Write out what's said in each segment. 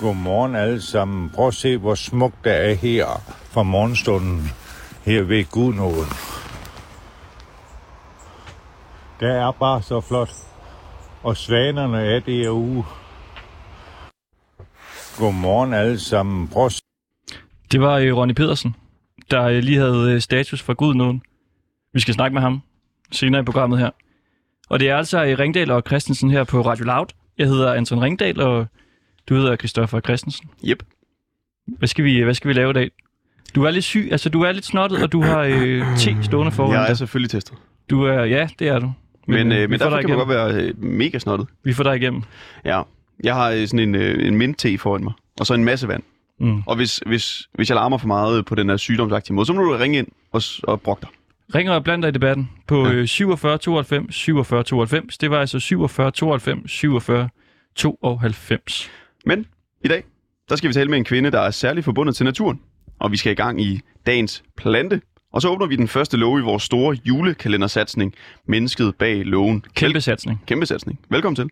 Godmorgen alle sammen. Prøv at se, hvor smukt der er her fra morgenstunden her ved Gudnåden. Det er bare så flot. Og svanerne er derude. Godmorgen alle sammen. Prøv Det var øh, Ronny Pedersen, der øh, lige havde øh, status fra Gudnåden. Vi skal snakke med ham senere i programmet her. Og det er altså Ringdal og Christensen her på Radio Loud. Jeg hedder Anton Ringdal, og du hedder Christoffer Christensen. Yep. Hvad skal vi, hvad skal vi lave i dag? Du er lidt syg, altså du er lidt snottet, og du har øh, te stående foran Jeg er dig. selvfølgelig testet. Du er, ja, det er du. Men, øh, øh, men derfor dig kan man godt være øh, mega snottet. Vi får dig igennem. Ja. Jeg har øh, sådan en, øh, en mint-te foran mig, og så en masse vand. Mm. Og hvis, hvis, hvis jeg larmer for meget på den her sygdomsagtige måde, så må du ringe ind og, og brokke dig. Ringer og bland dig i debatten på Ja. øh, 47 92 47 92. Det var altså 47 92 47 92. Men i dag, der skal vi tale med en kvinde, der er særligt forbundet til naturen. Og vi skal i gang i dagens plante. Og så åbner vi den første låge i vores store julekalendersatsning, Mennesket bag lågen. Kæmpe satsning. Kæmpe satsning. Velkommen til.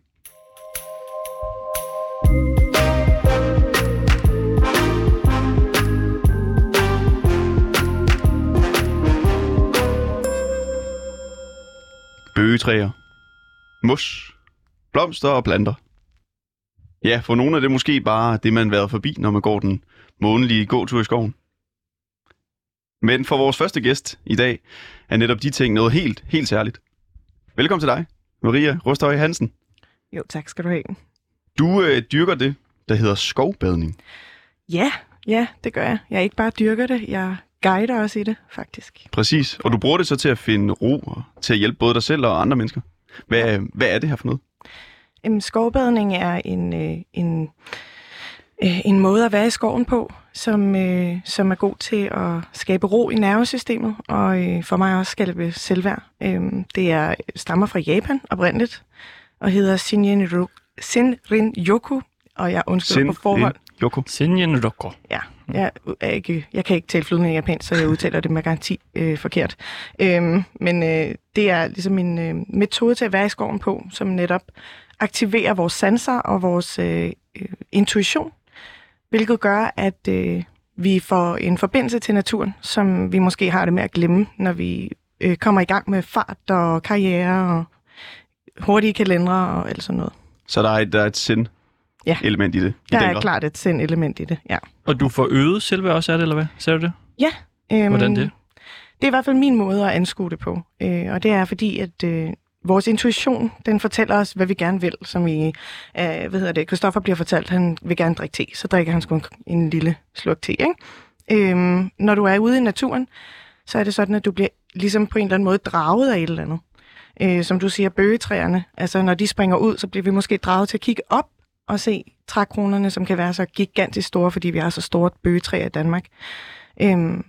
Bøgetræer, mos, blomster og planter. Ja, for nogle er det måske bare det, man været forbi, når man går den månedlige gåtur i skoven. Men for vores første gæst i dag er netop de ting noget helt, helt særligt. Velkommen til dig, Maria Rustøj Hansen. Jo, tak skal du have. Du øh, dyrker det, der hedder skovbadning. Ja, ja, det gør jeg. Jeg ikke bare dyrker det, jeg guider også i det, faktisk. Præcis. Og du bruger det så til at finde ro og til at hjælpe både dig selv og andre mennesker. Hvad, hvad er det her for noget? Jamen, skovbadning er en, øh, en, øh, en måde at være i skoven på, som, øh, som er god til at skabe ro i nervesystemet, og øh, for mig også skabe selvværd. Øh, det er stammer fra Japan oprindeligt, og hedder Shinrin, Shinrin Yoku, og jeg undskylder på forhånd. Yoko. Senjen Roko. Ja, jeg, er ikke, jeg kan ikke tale flydende japansk, så jeg udtaler det med garanti øh, forkert. Øhm, men øh, det er ligesom en øh, metode til at være i skoven på, som netop aktiverer vores sanser og vores øh, øh, intuition, hvilket gør, at øh, vi får en forbindelse til naturen, som vi måske har det med at glemme, når vi øh, kommer i gang med fart og karriere og hurtige kalendere og alt sådan noget. Så der er et, der er et sind Ja. element i det. I Der er grad. klart et sind element i det, ja. Og du får øget selvværd også af det, eller hvad? Ser du det? Øhm, Hvordan det? Det er i hvert fald min måde at anskue det på. Øh, og det er fordi, at øh, vores intuition, den fortæller os, hvad vi gerne vil. Som i, øh, hvad hedder det, Christoffer bliver fortalt, at han vil gerne drikke te. Så drikker han sgu en, en lille slurk te, ikke? Øhm, når du er ude i naturen, så er det sådan, at du bliver ligesom på en eller anden måde draget af et eller andet. Øh, som du siger, bøgetræerne. Altså, når de springer ud, så bliver vi måske draget til at kigge op og se trækronerne, som kan være så gigantisk store, fordi vi har så store bøgetræer i Danmark. Øhm,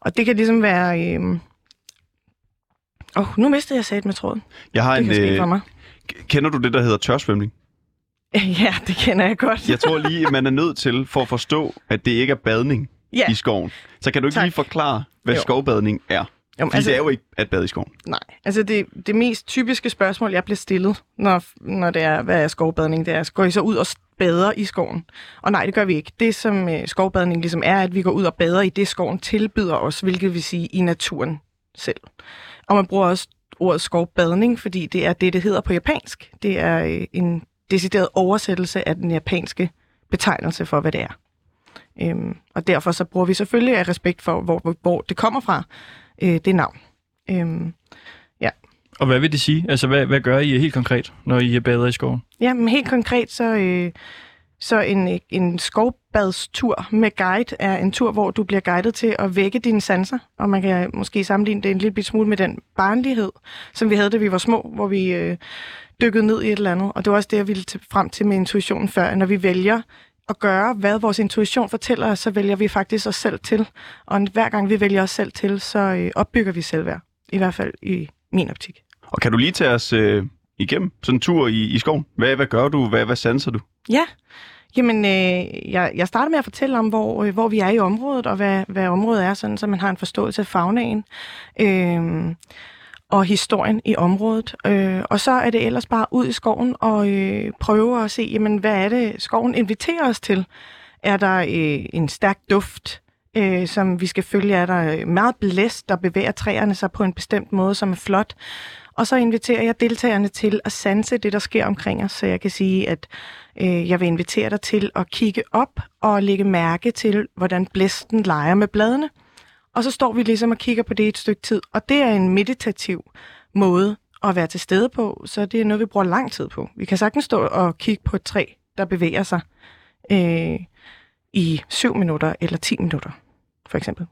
og det kan ligesom være... Øh, Åh, oh, nu mistede jeg sat med tråden. Jeg har Det en, kan ske for øh, mig. kender du det, der hedder tørsvømning? Ja, det kender jeg godt. Jeg tror lige, at man er nødt til, for at forstå, at det ikke er badning ja. i skoven. Så kan du ikke Tak. lige forklare, hvad Jo. skovbadning er? Jo, Fordi altså, det er jo ikke at bade i skoven. Nej, altså det, det mest typiske spørgsmål, jeg bliver stillet, når, når det er, hvad er skovbadning, det er, går I så ud og bader i skoven? Og nej, det gør vi ikke. Det, som øh, skovbadning ligesom er, at vi går ud og bader i det, skoven tilbyder os, hvilket vil sige i naturen selv. Og man bruger også ordet skovbadning, fordi det er det, det hedder på japansk. Det er øh, en decideret oversættelse af den japanske betegnelse for, hvad det er. Øhm, og derfor så bruger vi selvfølgelig af respekt for, hvor, hvor, hvor det kommer fra, øh, det navn. Øhm, Og hvad vil det sige? Altså, hvad, hvad gør I helt konkret, når I er bader i skoven? Ja, men helt konkret, så, øh, så en, en skovbadstur med guide er en tur, hvor du bliver guidet til at vække dine sanser, og man kan måske sammenligne det en lille smule med den barnlighed, som vi havde, da vi var små, hvor vi øh, dykkede ned i et eller andet. Og det var også det, jeg ville frem til med intuitionen før, at når vi vælger at gøre, hvad vores intuition fortæller os, så vælger vi faktisk os selv til. Og hver gang vi vælger os selv til, så øh, opbygger vi selvværd. I hvert fald i min optik. Og kan du lige tage os øh, igennem? Sådan en tur i, i skoven? Hvad, hvad gør du? Hvad, hvad sanser du? Ja, jamen øh, jeg, jeg starter med at fortælle om, hvor, øh, hvor vi er i området, og hvad, hvad området er, sådan, så man har en forståelse af fagnaen. Øh, og historien i området. Øh, og så er det ellers bare ud i skoven og øh, prøve at se, jamen, hvad er det, skoven inviterer os til. Er der øh, en stærk duft, øh, som vi skal følge? Er der meget blæst, der bevæger træerne sig på en bestemt måde, som er flot? Og så inviterer jeg deltagerne til at sanse det, der sker omkring os. Så jeg kan sige, at øh, jeg vil invitere dig til at kigge op og lægge mærke til, hvordan blæsten leger med bladene. Og så står vi ligesom og kigger på det et stykke tid. Og det er en meditativ måde at være til stede på, så det er noget, vi bruger lang tid på. Vi kan sagtens stå og kigge på et træ, der bevæger sig øh, i 7 minutter eller 10 minutter, for eksempel.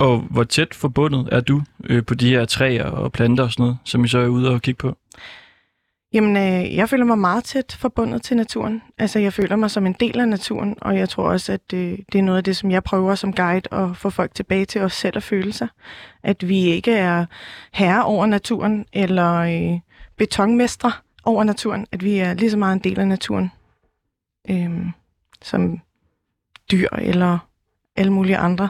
Og hvor tæt forbundet er du øh, på de her træer og planter og sådan noget, som I så er ude og kigge på? Jamen, øh, jeg føler mig meget tæt forbundet til naturen. Altså, jeg føler mig som en del af naturen, og jeg tror også, at øh, det er noget af det, som jeg prøver som guide at få folk tilbage til os selv at føle sig. At vi ikke er herre over naturen, eller øh, betonmestre over naturen. At vi er lige så meget en del af naturen, øh, som dyr eller alle mulige andre.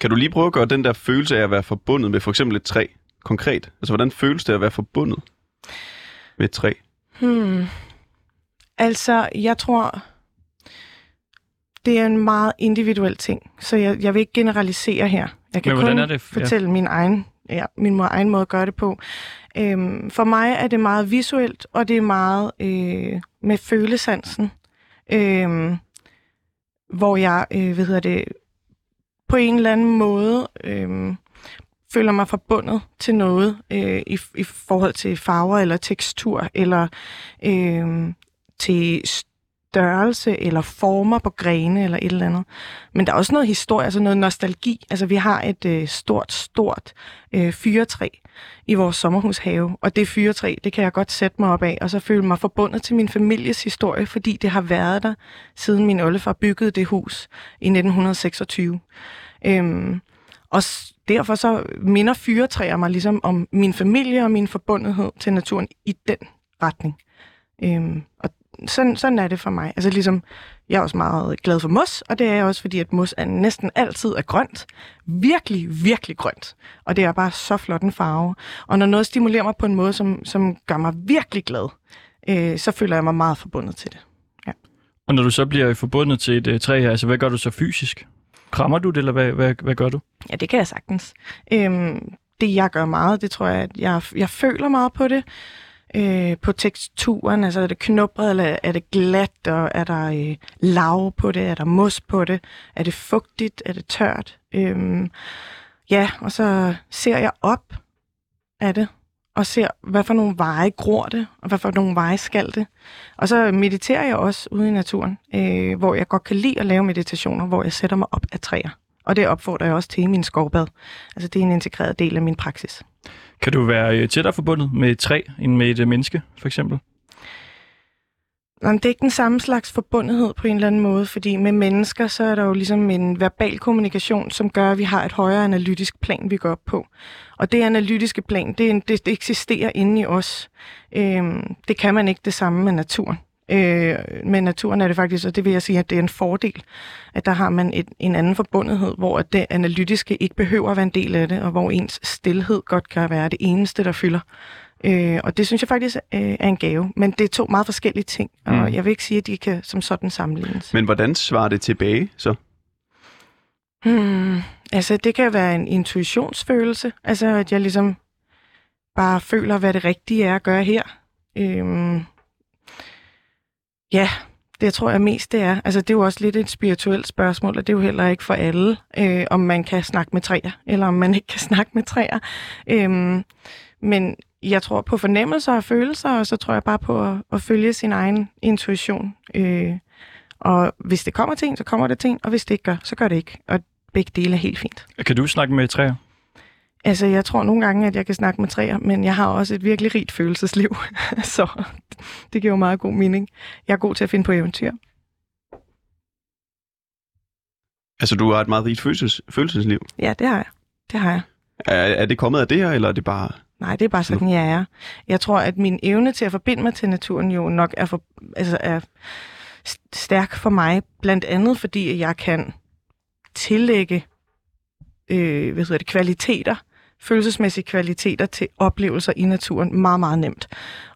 Kan du lige prøve at gøre den der følelse af at være forbundet med for eksempel et træ konkret? Altså, hvordan føles det at være forbundet med et træ? Hmm. Altså, jeg tror, det er en meget individuel ting, så jeg, jeg vil ikke generalisere her. Jeg kan Men kun er det? Ja. fortælle min egen, ja, min må- egen måde at gøre det på. Øhm, for mig er det meget visuelt, og det er meget øh, med følesansen, øhm, hvor jeg, øh, hvad hedder det, på en eller anden måde øh, føler mig forbundet til noget øh, i, i forhold til farver eller tekstur eller øh, til størrelse eller former på grene eller et eller andet. Men der er også noget historie, altså noget nostalgi. Altså vi har et øh, stort, stort øh, fyretræ i vores sommerhushave, og det fyretræ, det kan jeg godt sætte mig op af, og så føle mig forbundet til min families historie, fordi det har været der, siden min oldefar byggede det hus i 1926. Øhm, og derfor så minder fyretræer mig ligesom om min familie og min forbundethed til naturen i den retning. Øhm, og sådan, sådan er det for mig. Altså ligesom, jeg er også meget glad for mos, og det er jeg også, fordi at mos er næsten altid er grønt. Virkelig, virkelig grønt. Og det er bare så flot en farve. Og når noget stimulerer mig på en måde, som, som gør mig virkelig glad, øh, så føler jeg mig meget forbundet til det. Og når du så bliver forbundet til et øh, træ her, altså hvad gør du så fysisk? Krammer du det, eller hvad, hvad, hvad gør du? Ja, det kan jeg sagtens. Øhm, det, jeg gør meget, det tror jeg, at jeg, jeg føler meget på det. Øh, på teksturen, altså er det knubret, eller er det glat, og er der øh, lav på det, er der mos på det, er det fugtigt, er det tørt. Øh, ja, og så ser jeg op af det, og ser, hvad for nogle veje gror det, og hvad for nogle veje skal det. Og så mediterer jeg også ude i naturen, øh, hvor jeg godt kan lide at lave meditationer, hvor jeg sætter mig op af træer. Og det opfordrer jeg også til i min skovbad. Altså det er en integreret del af min praksis. Kan du være øh, tættere forbundet med et træ end med et øh, menneske, for eksempel? Jamen, det er ikke den samme slags forbundethed på en eller anden måde, fordi med mennesker, så er der jo ligesom en verbal kommunikation, som gør, at vi har et højere analytisk plan, vi går op på. Og det analytiske plan, det, det, det eksisterer inde i os. Øhm, det kan man ikke det samme med naturen. Øh, med naturen er det faktisk, og det vil jeg sige, at det er en fordel, at der har man et, en anden forbundethed, hvor det analytiske ikke behøver at være en del af det, og hvor ens stillhed godt kan være det eneste, der fylder. Øh, og det synes jeg faktisk øh, er en gave. Men det er to meget forskellige ting, og mm. jeg vil ikke sige, at de kan som sådan sammenlignes. Men hvordan svarer det tilbage så? Hmm, altså, det kan være en intuitionsfølelse. Altså, at jeg ligesom bare føler, hvad det rigtige er at gøre her. Øhm, ja, det tror jeg mest, det er. Altså, det er jo også lidt et spirituelt spørgsmål, og det er jo heller ikke for alle, øh, om man kan snakke med træer, eller om man ikke kan snakke med træer. Øhm, men jeg tror på fornemmelser og følelser, og så tror jeg bare på at, at følge sin egen intuition. Øh, og hvis det kommer til en, så kommer det til en, og hvis det ikke gør, så gør det ikke. Og begge dele er helt fint. Kan du snakke med træer? Altså, jeg tror nogle gange, at jeg kan snakke med træer, men jeg har også et virkelig rigt følelsesliv, så det giver jo meget god mening. Jeg er god til at finde på eventyr. Altså, du har et meget rigt følelses, følelsesliv. Ja, det har jeg. Det har jeg. Er, er det kommet af det her, eller er det bare Nej, det er bare sådan, jeg er. Jeg tror, at min evne til at forbinde mig til naturen jo nok er, for, altså er st- stærk for mig, blandt andet fordi jeg kan tillægge øh, hvad hedder det, kvaliteter, følelsesmæssige kvaliteter til oplevelser i naturen meget, meget nemt.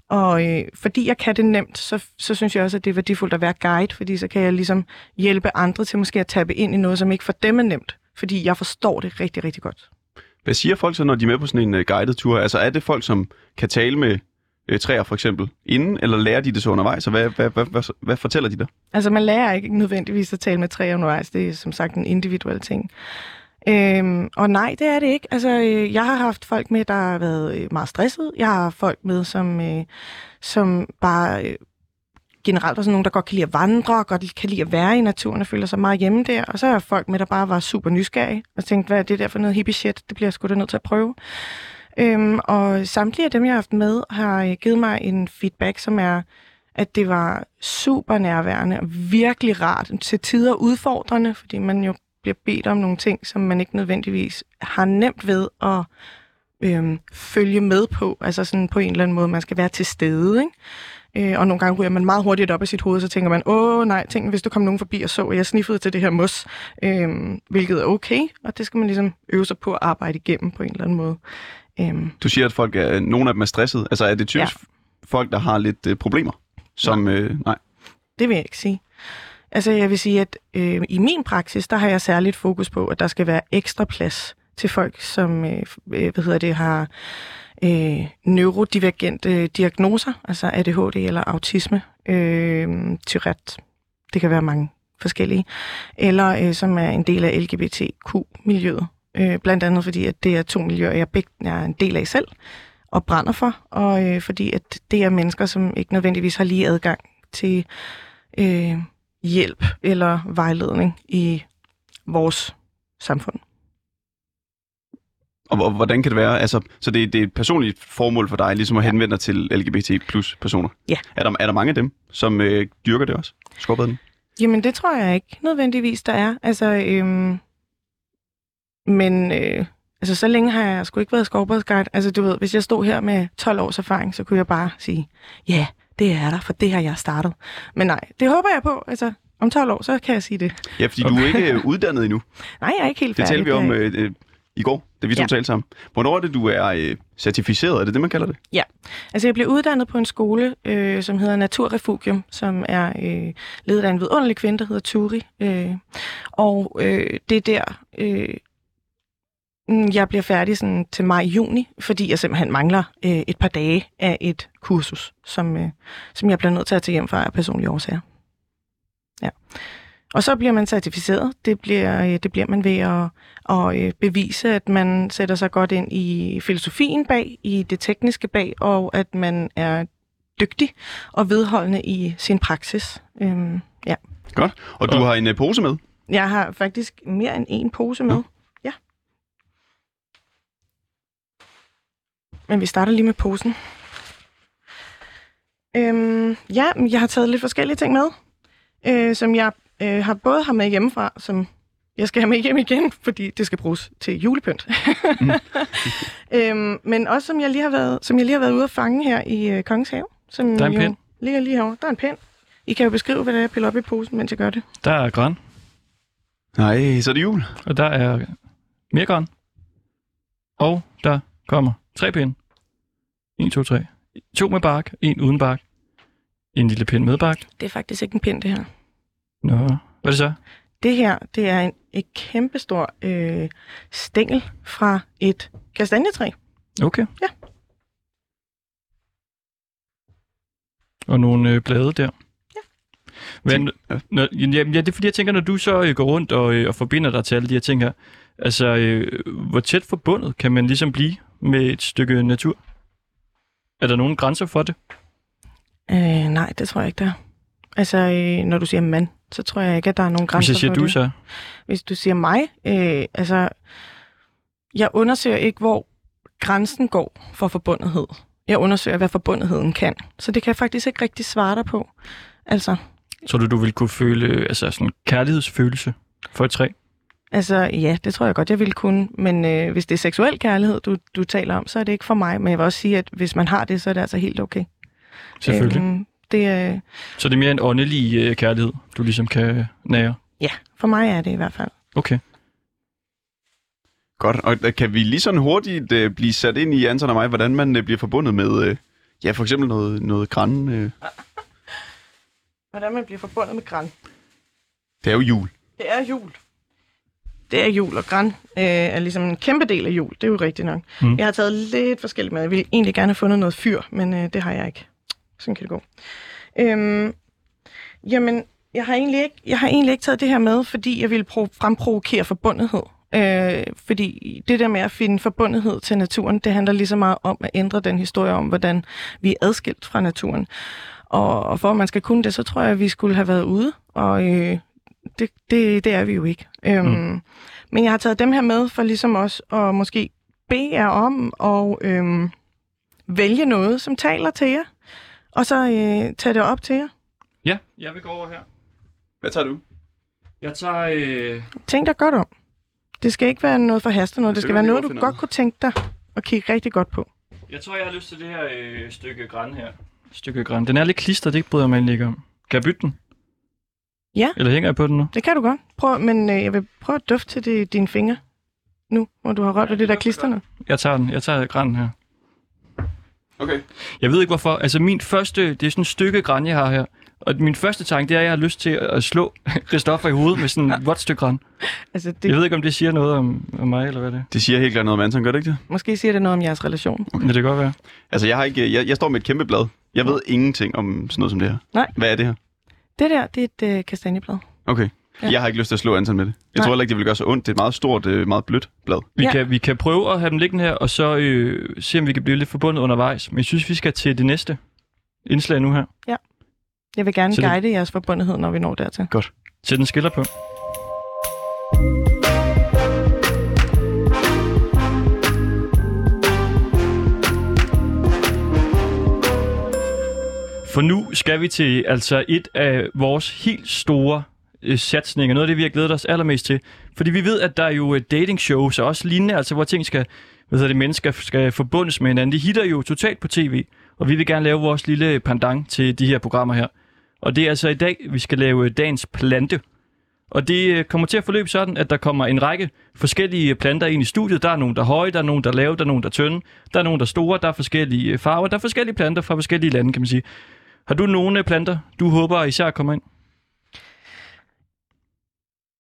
Og øh, fordi jeg kan det nemt, så, så synes jeg også, at det er værdifuldt at være guide, fordi så kan jeg ligesom hjælpe andre til måske at tappe ind i noget, som ikke for dem er nemt, fordi jeg forstår det rigtig, rigtig godt. Hvad siger folk så, når de er med på sådan en uh, guided tur? Altså er det folk, som kan tale med uh, træer for eksempel inden, eller lærer de det så undervejs? Og hvad, hvad, hvad, hvad, hvad fortæller de der? Altså man lærer ikke nødvendigvis at tale med træer undervejs, det er som sagt en individuel ting. Øhm, og nej, det er det ikke. Altså, øh, jeg har haft folk med, der har været øh, meget stresset. Jeg har folk med, som, øh, som bare øh, generelt er sådan nogen, der godt kan lide at vandre, godt kan lide at være i naturen og føler sig meget hjemme der. Og så er folk med, der bare var super nysgerrige og tænkte, hvad er det der for noget hippie shit? Det bliver jeg sgu da nødt til at prøve. Øhm, og samtlige af dem, jeg har haft med, har øh, givet mig en feedback, som er, at det var super nærværende og virkelig rart, til tider udfordrende, fordi man jo bliver bedt om nogle ting, som man ikke nødvendigvis har nemt ved at øhm, følge med på, altså sådan på en eller anden måde, man skal være til stede, ikke? Øh, og nogle gange ryger man meget hurtigt op i sit hoved, så tænker man, åh nej, tænk hvis du kom nogen forbi og så, at jeg sniffede til det her mos, øhm, hvilket er okay, og det skal man ligesom øve sig på at arbejde igennem på en eller anden måde. Øhm, Du siger, at folk er, nogle af dem er stresset. Altså er det typisk ja. folk, der har lidt uh, problemer? Som, nej. Øh, nej. Det vil jeg ikke sige. Altså jeg vil sige, at øh, i min praksis, der har jeg særligt fokus på, at der skal være ekstra plads til folk, som øh, øh hvad hedder det, har øh, neurodivergente øh, diagnoser, altså ADHD eller autisme, øh, Tourette, det kan være mange forskellige, eller øh, som er en del af LGBTQ-miljøet. Øh, blandt andet fordi, at det er to miljøer, jeg, begge, jeg er en del af selv og brænder for, og øh, fordi at det er mennesker, som ikke nødvendigvis har lige adgang til øh, hjælp eller vejledning i vores samfund. Og, hvordan kan det være? Altså, så det, det er et personligt formål for dig, ligesom at henvende dig til LGBT plus personer? Ja. Er der, er der mange af dem, som øh, dyrker det også? Skovbaden? Jamen, det tror jeg ikke nødvendigvis, der er. Altså, øhm, men øh, altså, så længe har jeg sgu ikke været skovbadsguide. Altså, du ved, hvis jeg stod her med 12 års erfaring, så kunne jeg bare sige, ja, yeah, det er der, for det har jeg startet. Men nej, det håber jeg på. Altså, om 12 år, så kan jeg sige det. Ja, fordi du er ikke øh, uddannet endnu. Nej, jeg er ikke helt Det færdig. talte vi om øh, øh, i går, da vi to Ja. talte sammen. Hvornår er det, du er øh, certificeret? Er det det, man kalder det? Altså, jeg blev uddannet på en skole, øh, som hedder Naturrefugium, som er øh, ledet af en vidunderlig kvinde, der hedder Turi. Øh, og øh, det er der, øh, jeg bliver færdig sådan, til maj-juni, fordi jeg simpelthen mangler øh, et par dage af et kursus, som, øh, som jeg bliver nødt til at tage hjem fra af personlige årsager. Ja. Og så bliver man certificeret. Det bliver, øh, det bliver man ved at, at øh, bevise, at man sætter sig godt ind i filosofien bag, i det tekniske bag, og at man er dygtig og vedholdende i sin praksis. Øhm, ja. Godt. Og du har en øh, pose med. Jeg har faktisk mere end en pose med. Nå. Ja. Men vi starter lige med posen. Øhm, ja, jeg har taget lidt forskellige ting med, øh, som jeg øh, har både har med hjemmefra, som jeg skal have med hjem igen, fordi det skal bruges til julepynt. Mm. øhm, men også som jeg lige har været, som jeg lige har været ude at fange her i øh, Kongens Have. Som Der er en jo pind. Ligger lige herovre. Der er en pind. I kan jo beskrive, hvad det er, jeg piller op i posen, mens jeg gør det. Der er grøn, Nej, så er det jul. og der er mere grøn. Og der kommer tre pinde. 1, 2, 3. To med bark, en uden bark. En lille pind med bark. Det er faktisk ikke en pind, det her. Nå, hvad er det så? Det her, det er en, et kæmpestor øh, stængel fra et kastanjetræ. Okay. Ja. Og nogle øh, blade der. Ja. Men, Ja. når, jamen, ja, det er fordi, jeg tænker, når du så øh, går rundt og, øh, og forbinder dig til alle de her ting her, altså, øh, hvor tæt forbundet kan man ligesom blive med et stykke natur? Er der nogen grænser for det? Øh, nej, det tror jeg ikke, der er. Altså, øh, når du siger mand, så tror jeg ikke, at der er nogen Hvis grænser jeg siger for du, det. så... Hvis du siger mig, øh, altså, jeg undersøger ikke, hvor grænsen går for forbundethed. Jeg undersøger, hvad forbundetheden kan. Så det kan jeg faktisk ikke rigtig svare dig på. Altså, Tror du, du vil kunne føle øh, altså sådan en kærlighedsfølelse for et træ? Altså, ja, det tror jeg godt, jeg ville kunne. Men øh, hvis det er seksuel kærlighed, du, du taler om, så er det ikke for mig. Men jeg vil også sige, at hvis man har det, så er det altså helt okay. Selvfølgelig. Øhm, det er, Så det er mere en åndelig øh, kærlighed, du ligesom kan nære. ja, for mig er det i hvert fald. Okay. Godt, og øh, kan vi lige sådan hurtigt øh, blive sat ind i, Anton og mig, hvordan man øh, bliver forbundet med, øh, ja, for eksempel noget, noget græn. Øh. Hvordan man bliver forbundet med græn. Det er jo jul. Det er jul. Det er jul, og græn øh, er ligesom en kæmpe del af jul. Det er jo rigtigt nok. Mm. Jeg har taget lidt forskelligt med. Jeg ville egentlig gerne have fundet noget fyr, men øh, det har jeg ikke. Sådan kan det gå. Øhm, jamen, jeg har, egentlig ikke, jeg har egentlig ikke taget det her med, fordi jeg ville pro- fremprovokere forbundethed. Øh, fordi det der med at finde forbundethed til naturen, det handler lige så meget om at ændre den historie om, hvordan vi er adskilt fra naturen. Og, og for at man skal kunne det, så tror jeg, at vi skulle have været ude, og øh, det, det, det er vi jo ikke. Øhm, mm. Men jeg har taget dem her med for ligesom også at måske bede jer om at øhm, vælge noget, som taler til jer, og så øh, tage det op til jer. Ja, jeg vil gå over her. Hvad tager du? Jeg tager... Øh... Tænk dig godt om. Det skal ikke være noget for haste noget. Det skal være noget, du godt kunne tænke dig at kigge rigtig godt på. Jeg tror, jeg har lyst til det her øh, stykke græn her. Stykke græn. Den er lidt klistret, det ikke bryder jeg mig ikke om. Kan jeg bytte den? Ja. Eller hænger jeg på den nu? Det kan du godt. Prøv, men øh, jeg vil prøve at dufte til det, dine fingre nu, hvor du har rørt ved det der klisterne. Jeg tager den. Jeg tager græn her. Okay. Jeg ved ikke hvorfor. Altså min første, det er sådan et stykke græn, jeg har her. Og min første tanke, det er, at jeg har lyst til at slå Christoffer i hovedet med sådan et vådt stykke græn. Altså, Det... Jeg ved ikke, om det siger noget om, om mig, eller hvad det er. Det siger helt klart noget om Anton, gør det ikke det? måske siger det noget om jeres relation. Men det kan godt være. Altså, jeg, har ikke, jeg, jeg står med et kæmpe blad. Jeg ved ingenting om sådan noget som det her. Nej. Hvad er det her? Det der, det er et øh, kastanjeblad. Okay. Ja. Jeg har ikke lyst til at slå Anton med det. Jeg Nej. tror heller ikke, det vil gøre så ondt. Det er et meget stort, øh, meget blødt blad. Vi, Ja. kan, vi kan prøve at have dem liggende her, og så øh, se, om vi kan blive lidt forbundet undervejs. Men jeg synes, vi skal til det næste indslag nu her. Jeg vil gerne Så det- guide jeres forbundethed, når vi når dertil. Sæt den skiller på. For nu skal vi til altså et af vores helt store øh, satsninger. Noget af det, vi har glædet os allermest til. Fordi vi ved, at der er jo øh, dating shows og også lignende, altså hvor ting skal, hvad hedder det, mennesker skal forbundes med hinanden. De hitter jo totalt på tv, og vi vil gerne lave vores lille pendant til de her programmer her. Og det er altså i dag, vi skal lave øh, dagens plante. Og det øh, kommer til at forløbe sådan, at der kommer en række forskellige planter ind i studiet. Der er nogen, der er høje, der er nogen, der er lave, der er nogen, der er tynde, der er nogen, der er store, der er forskellige farver, der er forskellige planter fra forskellige lande, kan man sige. Har du nogle planter, du håber især kommer ind?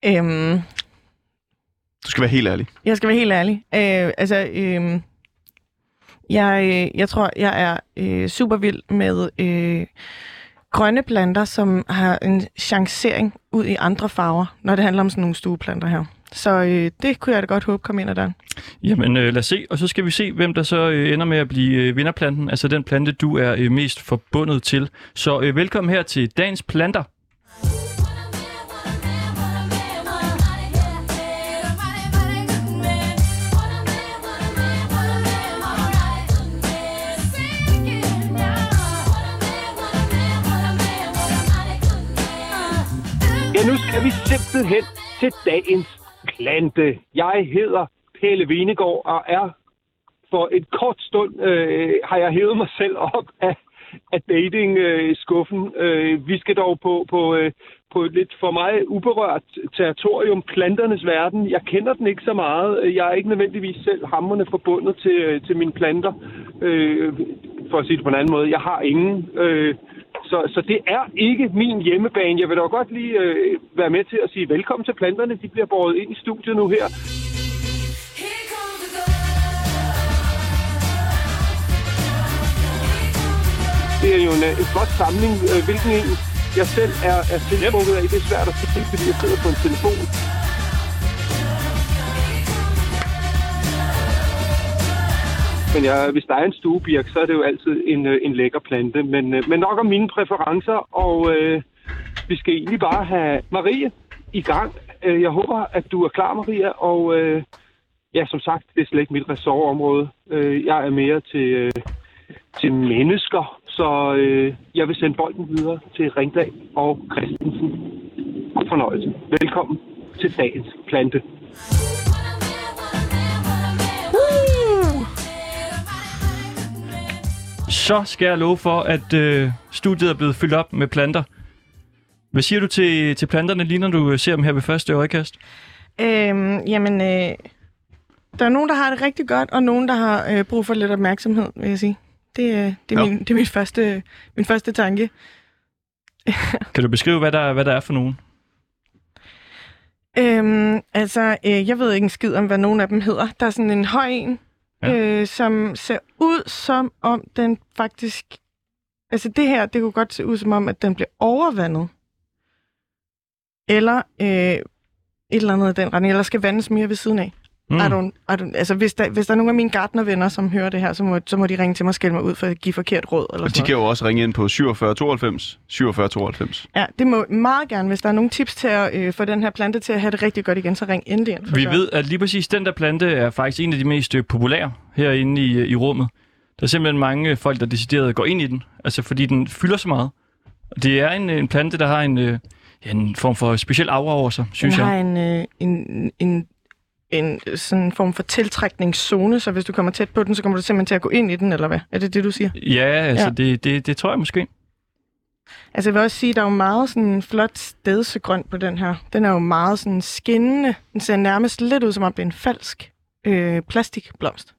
Øhm, Du skal være helt ærlig. jeg skal være helt ærlig. Øh, altså, øh, jeg, jeg tror, jeg er øh, super vild med øh, grønne planter, som har en chancering ud i andre farver, når det handler om sådan nogle stueplanter her. Så øh, det kunne jeg da godt håbe kom ind ad døren. Jamen øh, lad os se, og så skal vi se, hvem der så øh, ender med at blive øh, vinderplanten, altså den plante, du er øh, mest forbundet til. Så øh, velkommen her til dagens planter. Ja, nu skal vi simpelthen til dagens plante. Jeg hedder Pelle Venegård og er for et kort stund øh, har jeg hævet mig selv op af, af dating-skuffen. Øh, øh, vi skal dog på, på, øh, på et lidt for mig uberørt territorium, planternes verden. Jeg kender den ikke så meget. Jeg er ikke nødvendigvis selv hammerne forbundet til, til mine planter. Øh, for at sige det på en anden måde. Jeg har ingen. Øh, så, så det er ikke min hjemmebane. Jeg vil dog godt lige øh, være med til at sige velkommen til planterne. De bliver båret ind i studiet nu her. Det er jo en, øh, en flot samling. Øh, hvilken en jeg selv er, er tiltrukket af, det er svært at sige, fordi jeg sidder på en telefon. Men ja, hvis der er en stuebirk, så er det jo altid en, øh, en lækker plante. Men, øh, men nok om mine præferencer, og øh, vi skal egentlig bare have Marie i gang. Øh, Jeg håber, at du er klar, Maria, og øh, ja, som sagt, det er slet ikke mit ressortområde. Jeg er mere til, øh, til mennesker, så øh, jeg vil sende bolden videre til Ringdal og Christensen. God fornøjelse. Velkommen til dagens plante. Så skal jeg love for, at øh, studiet er blevet fyldt op med planter. Hvad siger du til, til planterne, lige når du øh, ser dem her ved første øjekast? Øhm, jamen, øh, der er nogen, der har det rigtig godt, og nogen, der har øh, brug for lidt opmærksomhed, vil jeg sige. Det, øh, det er, Ja. min, det er min, første, min første tanke. Kan du beskrive, hvad der, hvad der er for nogen? Øhm, altså, øh, jeg ved ikke en skid om, hvad nogen af dem hedder. Der er sådan en høj en, Ja. øh, som ser ud som om den faktisk... Altså det her, det kunne godt se ud som om, at den bliver overvandet. Eller øh, et eller andet af den retning, eller skal vandes mere ved siden af. Mm. I don't, I don't, altså hvis der, hvis der er nogle af mine gartnervenner, som hører det her, så må, så må de ringe til mig og skælde mig ud for at give forkert råd. Eller Og de kan jo også ringe ind på 47 92 47 92. noget. Ja, det må meget gerne. Hvis der er nogle tips til at øh, få den her plante til at have det rigtig godt igen, så ring endelig ind. for Vi så- ved, at lige præcis den der plante er faktisk en af de mest øh, populære herinde i, øh, i rummet. Der er simpelthen mange folk, der decideret går ind i den, altså fordi den fylder så meget. Og det er en, øh, en plante, der har en, øh, ja, en form for speciel aura over sig, synes den jeg. har en, øh, en, en, en sådan form for tiltrækningszone, så hvis du kommer tæt på den, så kommer du simpelthen til at gå ind i den, eller hvad? Er det det, du siger? Ja, altså Ja. Det, det, det tror jeg måske. Altså jeg vil også sige, at der er jo meget sådan flot stedsegrønt på den her. Den er jo meget sådan skinnende. Den ser nærmest lidt ud, som om det er en falsk øh, plastikblomst.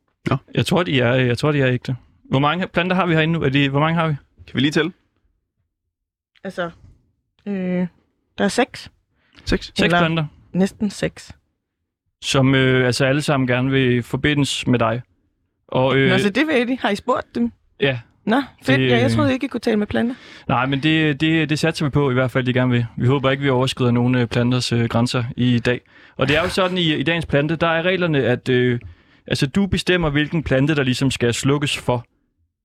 Jeg tror, de er, jeg tror, de er ægte. Hvor mange planter har vi herinde nu? Er de, hvor mange har vi? Kan vi lige tælle? Altså, øh, der er seks. 6? Seks Eller- planter, Næsten seks. Som øh, altså alle sammen gerne vil forbindes med dig. Og, Øh, øh, Nå, så det ved de. Har I spurgt dem? ja, Nå, fedt. Det- Ja, jeg troede ikke, I kunne tale med planter. Nej, men det, det, det satser vi på i hvert fald, de gerne vil. Vi håber ikke, vi overskrider nogen øh, planters øh, grænser i dag. Og det er jo sådan i, i dagens plante, der er reglerne, at øh, altså, du bestemmer, hvilken plante, der ligesom skal slukkes for.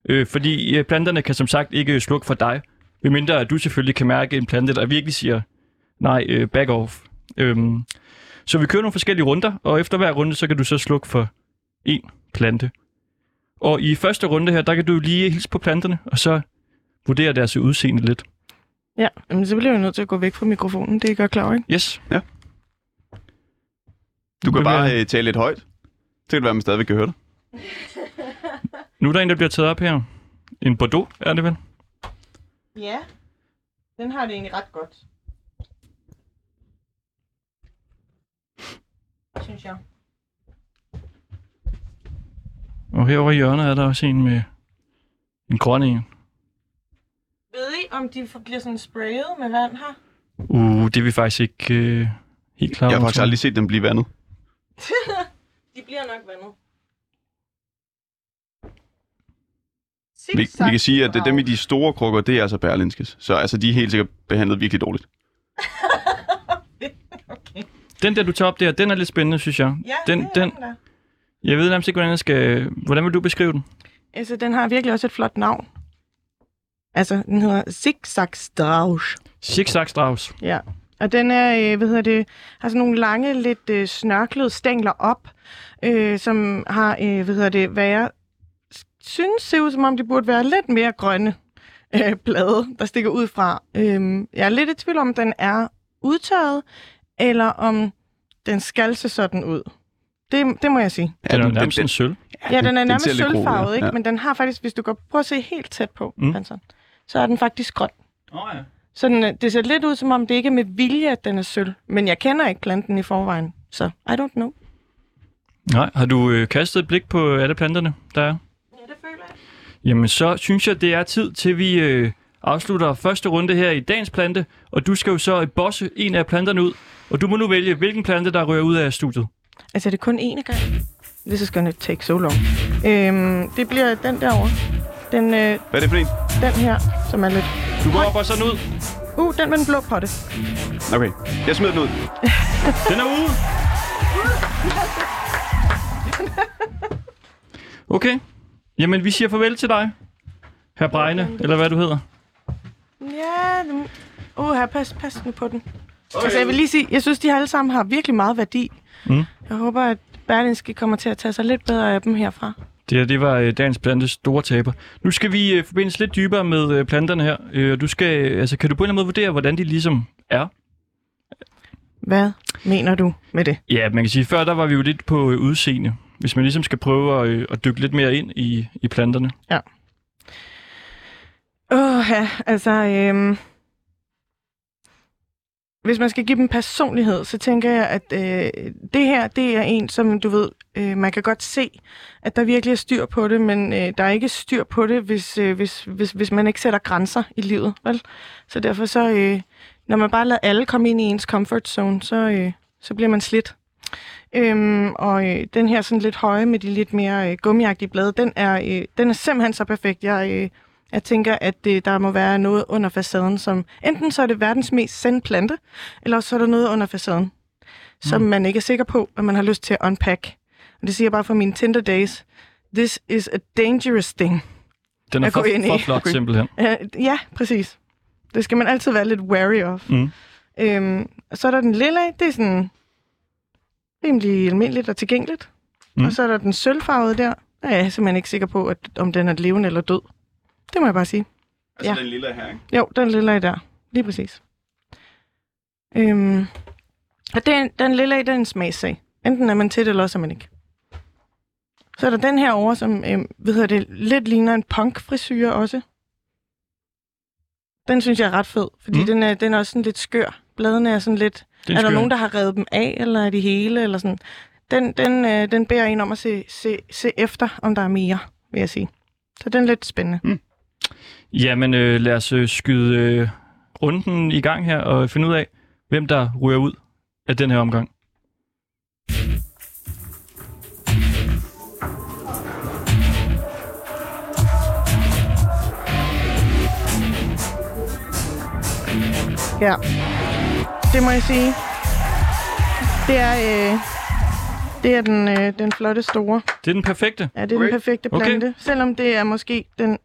Øh, fordi øh, planterne kan som sagt ikke slukke for dig, medmindre at du selvfølgelig kan mærke en plante, der virkelig siger, nej, øh, back off. Øhm, så vi kører nogle forskellige runder, og efter hver runde, så kan du så slukke for én plante. Og i første runde her, der kan du lige hilse på planterne, og så vurdere deres udseende lidt. Ja, men så bliver jeg nødt til at gå væk fra mikrofonen. Det er I godt klar ikke? Yes. Du kan Det bare øh, tale lidt højt. Så kan det være, at man stadigvæk kan høre dig. Nu er der en, der bliver taget op her. En Bordeaux, er det vel? Ja, den har det egentlig ret godt. Synes jeg. Og herovre i hjørnet er der også en med en grøn en. Ved I, om de bliver sådan sprayet med vand her? Uh, det er vi faktisk ikke øh, helt klar Jeg har faktisk aldrig set dem blive vandet. De bliver nok vandet. Vi, vi kan sige, at det, dem i de store krukker, det er altså Berlinskes. Så altså, de er helt sikkert behandlet virkelig dårligt. Den der, du tager op der, den er lidt spændende, synes jeg. Ja, den, det er den, der. jeg ved nærmest ikke, hvordan jeg skal... Hvordan vil du beskrive den? Altså, den har virkelig også et flot navn. Altså, den hedder Zigzag Strauss. Zigzag Strauss. Ja. Og den er, øh, hvad hedder det, har sådan nogle lange, lidt øh, snørklede stængler op, øh, som har, øh, hvad hedder det, hvad jeg synes ser ud som om, de burde være lidt mere grønne øh, blade, der stikker ud fra. Øh, jeg er lidt i tvivl om, den er udtørret, eller om den skal se sådan ud. Det, det må jeg sige. Den er den, nærmest den, en sølv. Ja, den er den nærmest lidt grå ud, sølvfarvet, ja. ikke? Ja. Men den har faktisk, hvis du går prøv at se helt tæt på, Mm. Hansen, så er den faktisk grøn. Oh, ja. Så den, øh, det ser lidt ud, som om det ikke er med vilje, at den er sølv. Men jeg kender ikke planten i forvejen, så I don't know. Nej, har du øh, kastet et blik på alle planterne, der er? Ja, det føler jeg. Jamen, så synes jeg, det er tid til, vi øh, afslutter første runde her i dagens plante. Og du skal jo så bosse en af planterne ud. Og du må nu vælge, hvilken plante, der rører ud af studiet. Altså, er det kun én gang? This is gonna take so long. Øhm, det bliver den derovre. Den, øh, Hvad er det for en? den her, som er lidt... Du går op og sådan ud. Uh, den med den blå potte. Okay, jeg smider den ud. Den er ude. Okay. Jamen, vi siger farvel til dig. Herr Bregne, eller hvad du hedder. Ja. Uh, her, pas, pas nu på den. Okay. Altså, jeg vil lige sige, jeg synes, de alle sammen har virkelig meget værdi. Mm. Jeg håber, at Berlinske kommer til at tage sig lidt bedre af dem herfra. Det her, det var øh, dagens plantes store taber. Nu skal vi øh, forbindes lidt dybere med øh, planterne her. Øh, du skal, øh, altså, kan du på en eller anden måde vurdere, hvordan de ligesom er? Hvad mener du med det? Ja, man kan sige, før der var vi jo lidt på øh, udseende. Hvis man ligesom skal prøve at, øh, at dykke lidt mere ind i, i planterne. Åh, ja, altså... Øhm, hvis man skal give dem personlighed, så tænker jeg, at øh, det her, det er en, som du ved, øh, man kan godt se, at der virkelig er styr på det, men øh, der er ikke styr på det, hvis, øh, hvis, hvis, hvis man ikke sætter grænser i livet, vel? Så derfor så, øh, når man bare lader alle komme ind i ens comfort zone, så, øh, så bliver man slidt. Øhm, og øh, den her sådan lidt høje med de lidt mere øh, gummiagtige blade, den er, øh, den er simpelthen så perfekt. Jeg, øh, jeg tænker, at øh, der må være noget under facaden, som enten så er det verdens mest sende plante, eller så er der noget under facaden, som man ikke er sikker på, at man har lyst til at unpack. Og det siger jeg bare for mine Tinder days. This is a dangerous thing. Den er for, for flot, simpelthen. Uh, ja, præcis. Det skal man altid være lidt wary of. Mm. Øhm, og så er der den lille, det er sådan rimelig almindeligt og tilgængeligt. Mm. Mm. Og så er der den sølvfarvede der. Der er jeg simpelthen ikke sikker på, at, om den er levende eller død. Det må jeg bare sige. Altså Ja. den lille her, ikke? Jo, den lille der. Lige præcis. Øhm, og den, den lille af, den er en smagssag. Enten er man til det, eller også er man ikke. Så er der den her over, som øhm, hvad hedder det, lidt ligner en punk-frisyr også. Den synes jeg er ret fed, fordi Mm. mm. den, er, den er også sådan lidt skør. Bladene er sådan lidt... Det Er der nogen, der har revet dem af, eller er de hele, eller sådan? Den, den, øh, den beder en om at se, se, se efter, om der er mere, vil jeg sige. Så den er lidt spændende. Jamen, øh, lad os øh, skyde øh, runden i gang her og finde ud af, hvem der ryger ud af den her omgang. Ja, det må jeg sige. Det er, øh, det er den, øh, den flotte store. Det er den perfekte. Ja, det er Okay. den perfekte Okay. plante. Selvom det er måske den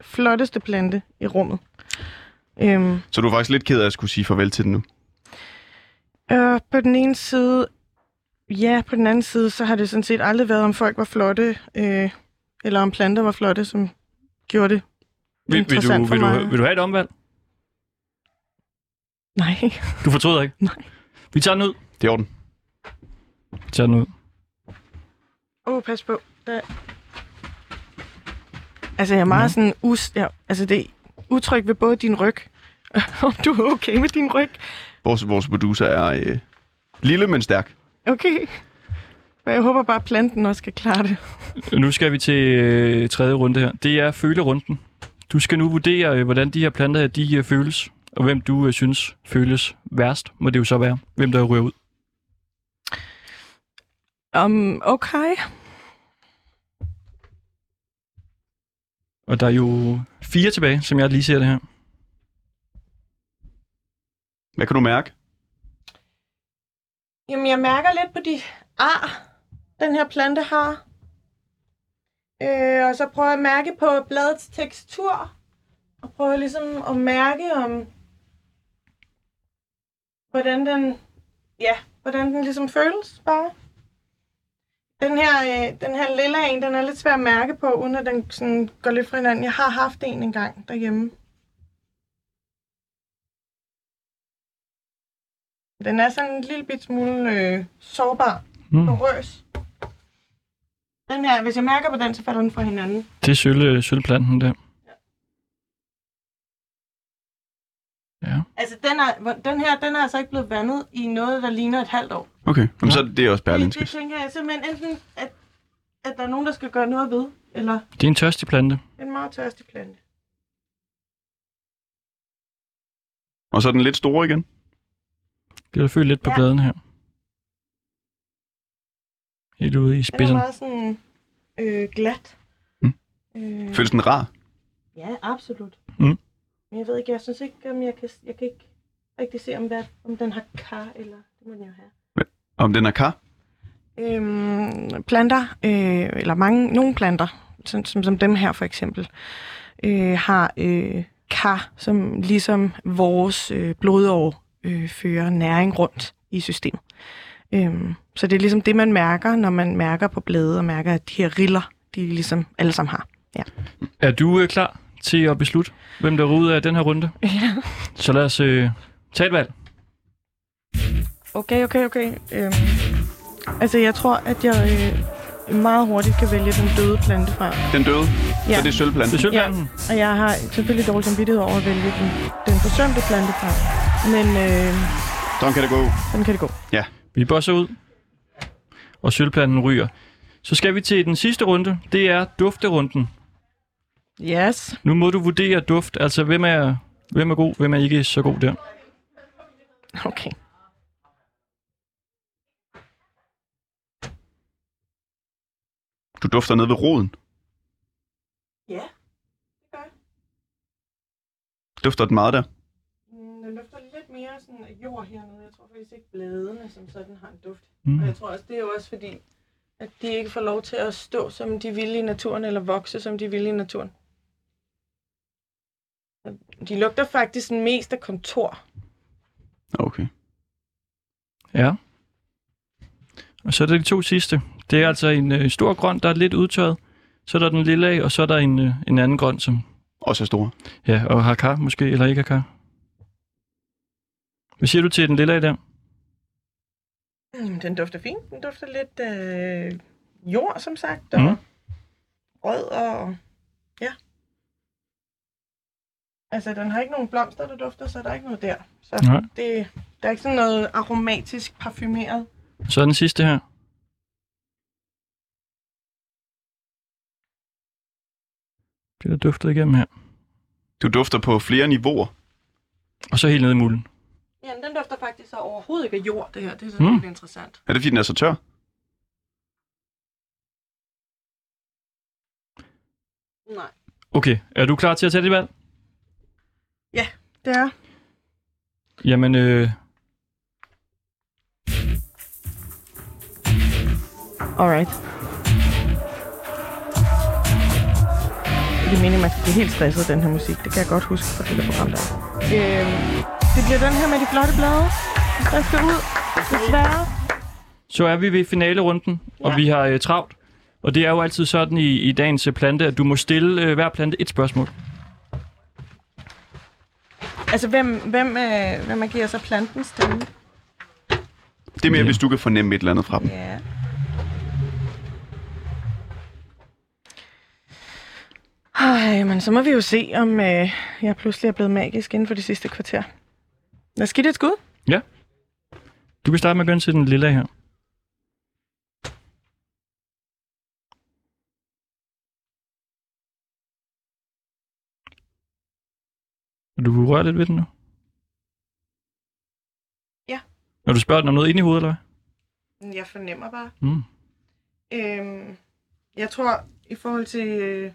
flotteste plante i rummet. Øhm, Så du er faktisk lidt ked af at skulle sige farvel til den nu. øh, på den ene side, ja, på den anden side, så har det sådan set aldrig været, om folk var flotte, øh, eller om planter var flotte, som gjorde det Vil, vil, du, interessant for vil, du, mig. vil du have et omvalg? Nej. Du fortryder ikke? Nej. Vi tager den ud. Det er orden. Vi tager den ud. Åh, oh, pas på. Der... Altså, jeg er meget Nå. sådan us... Ja, altså, det er utryg ved både din ryg, om du er okay med din ryg. Vores, vores producer er øh, lille, men stærk. Okay. Men jeg håber bare, at planten også kan klare det. Nu skal vi til øh, tredje runde her. Det er følerunden. Du skal nu vurdere, øh, hvordan de her planter her, de øh, føles, og hvem du øh, synes føles værst, må det jo så være. Hvem der ryger ud. Um, okay. Og der er jo fire tilbage, som jeg lige ser det her. Hvad kan du mærke? Jamen, jeg mærker lidt på de ar, den her plante har. Øh, og så prøver jeg at mærke på bladets tekstur. Og prøver ligesom at mærke om, hvordan den, ja, hvordan den ligesom føles bare. Den her, øh, den her lille en, den er lidt svær at mærke på, uden at den sådan går lidt fra hinanden. Jeg har haft en engang derhjemme. Den er sådan en lille bit smule øh, sårbar Mm. Den her, hvis jeg mærker på den, så falder den fra hinanden. Det er sølv, sølvplanten der. Ja. Altså, den, er, den her, den er altså ikke blevet vandet i noget, der ligner et halvt år. Okay, Jamen, så er det også Det, det Berlinskes. tænker jeg simpelthen enten, at, at der er nogen, der skal gøre noget ved, eller Det er en tørstig plante. en meget tørstig plante. Og så er den lidt store igen. Det er lidt på Ja. bladene her. Helt ude i Den er spidsen. meget sådan øh, glat. Mm. Øh, Føles den rar? ja, absolut. Mm. Men jeg ved ikke, jeg synes ikke, om jeg kan, jeg kan ikke rigtig se, om, hvad, om den har kar, eller det må den jo have. Om den er kar? Øhm, planter, øh, eller mange, nogle planter, som, som, som dem her for eksempel, øh, har øh, kar, som ligesom vores øh, blodår øh, fører næring rundt i systemet. Øhm, så det er ligesom det, man mærker, når man mærker på blade og mærker, at de her riller, de ligesom alle sammen har. Er du øh, klar til at beslutte, hvem der ud af den her runde? Ja. Så lad os øh, tage et valg. Okay, okay, okay. Øhm, altså, jeg tror, at jeg øh, meget hurtigt kan vælge den døde plante fra. Den døde, Ja. så det er sølvplanten. Det er sølvplanten. Og jeg har selvfølgelig dårlig samvittighed over at vælge den, den forsømte plante fra. Men øh, Sådan kan det gå. sådan kan det gå. Vi bosser ud, og sølvplanten ryger. Så skal vi til den sidste runde. Det er dufterunden. Yes. Nu må du vurdere duft. Altså, hvem er, hvem er god, hvem er ikke så god der? Okay. Du dufter ned ved roden. Ja, det gør jeg. Dufter den meget der? Mm, Den dufter lidt mere sådan af jord hernede. Jeg tror faktisk ikke bladene som sådan har en duft. Mm. Og jeg tror også, det er jo også fordi, at de ikke får lov til at stå som de vilde i naturen, eller vokse som de vilde i naturen. De lugter faktisk mest af kontor. Okay. Ja. Og så er der de to sidste. Det er altså en øh, stor grøn, der er lidt udtørret. Så er der den lille af, og så er der en, øh, en anden grøn, som Også er store. ja, og har kar måske, eller ikke har kar. Hvad siger du til den lille af der? Mm, Den dufter fint. Den dufter lidt øh, jord, som sagt, og mm. rød og... Ja. Altså, den har ikke nogen blomster, der dufter, så der er ikke noget der. Så Nej. det, der er ikke sådan noget aromatisk parfumeret. Så er den sidste her. Det er der duftet igennem her. Du dufter på flere niveauer. Og så helt ned i mulden. Ja, den dufter faktisk så overhovedet ikke af jord, det her. Det er så Mm. interessant. Er det fordi, den er så tør? Nej. Okay, er du klar til at tage det valg? Det er. Jamen, øh, Alright. Det er meningen, man skal blive helt stresset den her musik. Det kan jeg godt huske fra det der program der. Øhm, det bliver den her med de flotte blade, der skal ud. Desværre. så er vi ved finalerunden, og Ja. vi har øh, travlt. Og det er jo altid sådan i, i dagens øh, plante, at du må stille øh, hver plante et spørgsmål. Altså, hvem, hvem, øh, hvem giver så planten stemme? Det er mere, Ja. hvis du kan fornemme et eller andet fra dem. Ja. Ej, men så må vi jo se, om øh, jeg pludselig er blevet magisk inden for de sidste kvarter. Lad os give det et skud. Du kan starte med at gå ind til den lille her. Vil du røre lidt ved den nu? Ja. Når du spørger den om noget inde i hovedet, eller Jeg fornemmer bare. hvad? Mm. Øhm, jeg tror, i forhold til øh,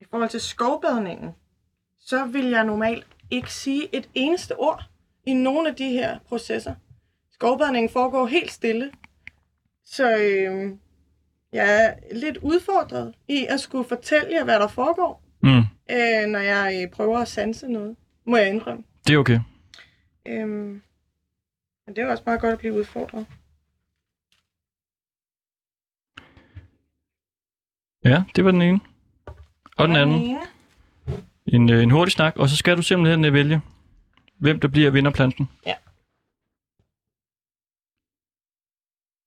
i forhold til skovbadningen, så vil jeg normalt ikke sige et eneste ord i nogen af de her processer. Skovbadningen foregår helt stille, så øh, jeg er lidt udfordret i at skulle fortælle jer, hvad der foregår, Mm. Øh, når jeg øh, prøver at sanse noget, må jeg indrømme. Det er okay. Øhm, men det er også meget godt at blive udfordret. Ja, det var den ene. Og den anden. ene. En, øh, en hurtig snak, og så skal du simpelthen vælge, hvem der bliver vinderplanten. Ja.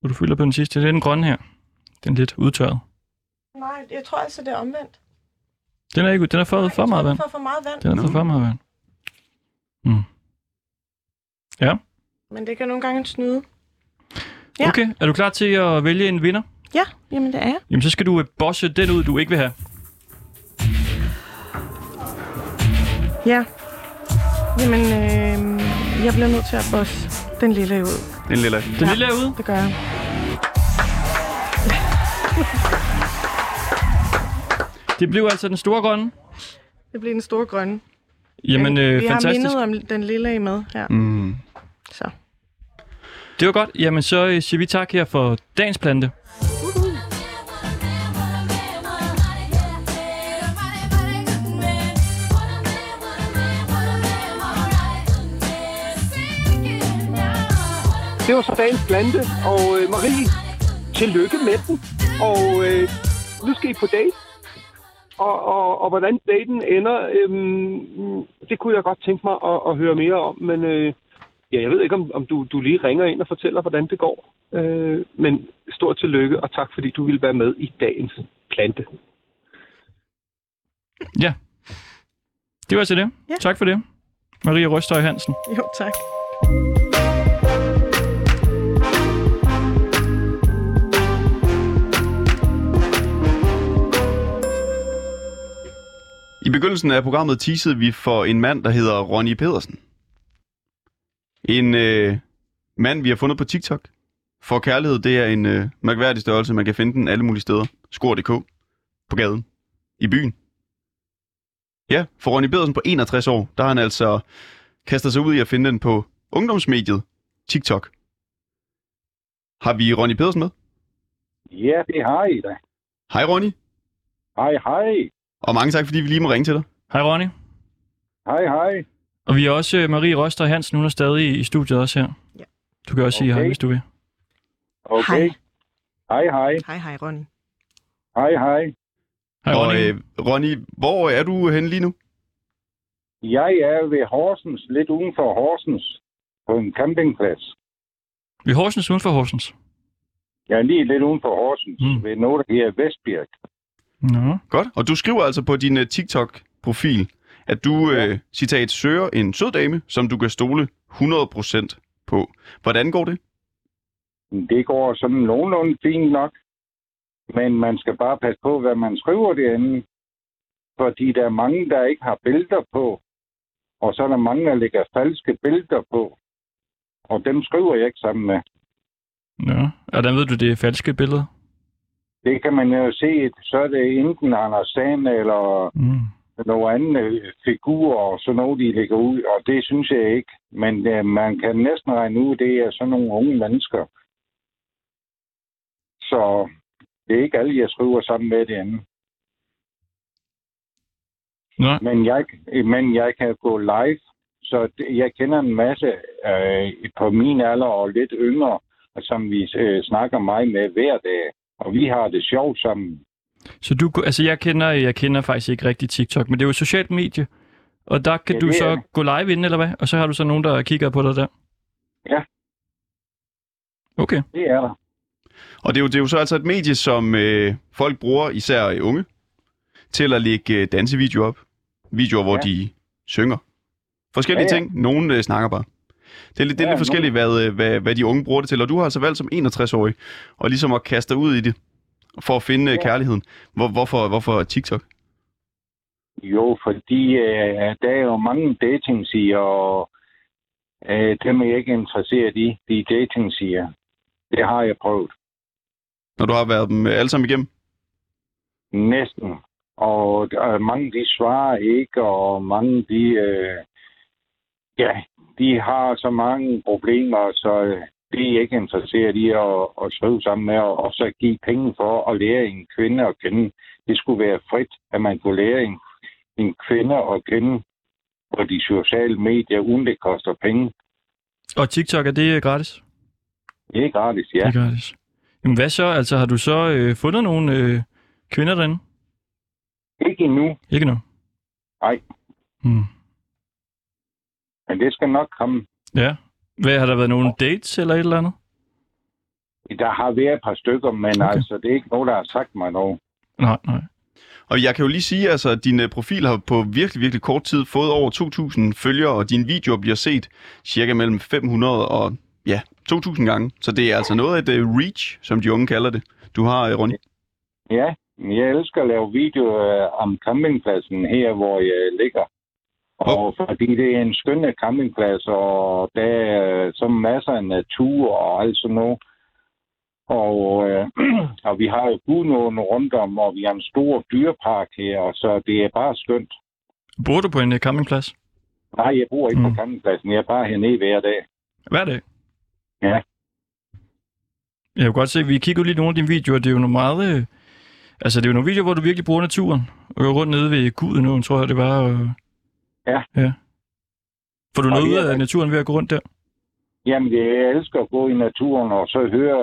Og du fylder på den sidste. Det er den grønne her. Den er lidt udtørret. Nej, jeg tror altså, det er omvendt. Den er ikke Den har fået for jeg meget vand. den får for meget vand. Den har fået for meget vand. Men det kan nogle gange snyde. Ja. Okay, er du klar til at vælge en vinder? Ja, jamen det er jeg. Jamen, så skal du øh, bosse den ud, du ikke vil have. Ja. Jamen, øh, jeg bliver nødt til at bosse den lille ud. Den lille. Den Ja. lille er ude. Det gør jeg. Det blev altså den store grønne. Det bliver den store grønne. Jamen, øh, Vi fantastisk. har mindet om den lille med her. Mm. Så. Det var godt. Jamen, så øh, siger vi tak her for dagens plante. Det var så dagens plante, og øh, Marie, tillykke med den. Og øh, nu skal I på date. Og, og, og hvordan daten ender, øhm, det kunne jeg godt tænke mig at, at høre mere om. Men øh, ja, jeg ved ikke, om, om du, du lige ringer ind og fortæller, hvordan det går. Øh, men stort tillykke, og tak fordi du ville være med i dagens plante. Ja. Det var til det. Ja. Tak for det. Maria Røstøj Hansen. Jo, tak. I begyndelsen af programmet teasede vi for en mand, der hedder Ronny Pedersen. En øh, mand, vi har fundet på TikTok. For kærlighed, det er en øh, mærkværdig størrelse. Man kan finde den alle mulige steder. Skor.dk. På gaden. I byen. Ja, for Ronny Pedersen på 61 år, der har han altså kastet sig ud i at finde den på ungdomsmediet TikTok. Har vi Ronny Pedersen med? Ja, det har I da. Hej Ronny, Hej, hej. Og mange tak, fordi vi lige må ringe til dig. Hej Ronny. Hej, hej. Og vi har også øh, Marie Røstøj Hansen, hun er stadig i studiet også her. Ja. Du kan også sige Okay. hej, hvis du vil. Okay. Hej. Hej, hej. Hej, Ronny. Hej, hej. Hej og Ronny. øh, Ronny, hvor er du henne lige nu? Jeg er ved Horsens, lidt uden for Horsens, på en campingplads. Vi er Horsens uden for Horsens. Jeg er lige lidt uden for Horsens, mm. ved noget, der hedder Vestbjerg. Nå. Godt. Og du skriver altså på din uh, TikTok-profil, at du, ja. uh, citat, søger en sød dame, som du kan stole 100% på. Hvordan går det? Det går sådan nogenlunde fint nok, men man skal bare passe på, hvad man skriver derinde. Fordi der er mange, der ikke har billeder på, og så er der mange, der lægger falske billeder på. Og dem skriver jeg ikke sammen med. Nå. Og hvordan ved du, det er falske billeder? Det kan man jo se, så er det enten Anders Sand eller Mm. nogle andre figurer og sådan noget, de lægger ud, og det synes jeg ikke. Men øh, man kan næsten regne ud, det er sådan nogle unge mennesker. Så det er ikke alle, jeg skriver sammen med det andet. Nå. Men jeg, men jeg kan gå live, så jeg kender en masse øh, på min alder og lidt yngre, som vi øh, snakker meget med hver dag. Og vi har det sjovt sammen. Så du, altså jeg kender, jeg kender faktisk ikke rigtig TikTok, men det er jo et socialt medie. Og der kan Ja, du er så det. gå live ind, eller hvad? Og så har du så nogen, der kigger på dig der? Ja. Okay. Det er der. Og det er jo, det er jo så altså et medie, som øh, folk bruger, især øh, unge, til at lægge øh, dansevideoer op. Videoer, hvor Ja. de synger. Forskellige Ja, ja. ting. Nogle øh, snakker bare. Det er lidt, det er Ja, lidt forskelligt, hvad, øh, hvad, hvad de unge bruger det til. Og du har altså valgt som 61-årig, og ligesom at kaste dig ud i det, for at finde ja. Ja. kærligheden. Hvor, hvorfor, hvorfor TikTok? Jo, fordi øh, der er jo mange datingsider, og øh, dem er jeg ikke interesseret i, de datingsider. Det har jeg prøvet. Når du har været dem øh, alle sammen igennem? Næsten. Og øh, mange de svarer ikke, og mange de, øh, ja, de har så mange problemer, så øh, det er ikke interesseret i at, at skrive sammen med, og, og så give penge for at lære en kvinde at kende. Det skulle være frit, at man kunne lære en, en kvinde at kende på de sociale medier, uden det koster penge. Og TikTok, er det øh, gratis? Det er gratis, ja. Det er gratis. Jamen hvad så? Altså har du så øh, fundet nogle øh, kvinder derinde? Ikke endnu, Ikke nu? Nej. Hmm. Men det skal nok komme. Ja. Hvad, har der været nogle dates eller et eller andet? Der har været et par stykker, men Okay. altså, det er ikke nogen, der har sagt mig noget. Nej, nej. Og jeg kan jo lige sige, altså, at din øh, profil har på virkelig, virkelig kort tid fået over 2.000 følgere, og dine videoer bliver set cirka mellem 500 og ja, 2.000 gange. Så det er altså noget af et uh, reach, som de unge kalder det. Du har, uh, Ronny. Ja, jeg elsker at lave videoer øh, om campingpladsen her, hvor jeg ligger. Og fordi det er en skønne campingplads, og der er så masser af natur og alt sådan noget. Og, øh, og vi har jo Gudnåen rundt om, og vi har en stor dyrepark her, så det er bare skønt. Bor du på en øh, campingplads? Nej, jeg bor ikke mm. På campingpladsen. Jeg er bare hernede hver dag. Hver dag? Ja. Jeg kan godt se, at vi kigger lige nogle af dine videoer. Det er jo nogle meget... Øh, altså, det er jo nogle videoer, hvor du virkelig bruger naturen. Og går rundt nede ved Guden, tror jeg, det var. Og... Ja. ja. Får du Og noget det ud af naturen ved at gå rundt der? Jamen, jeg elsker at gå i naturen, og så høre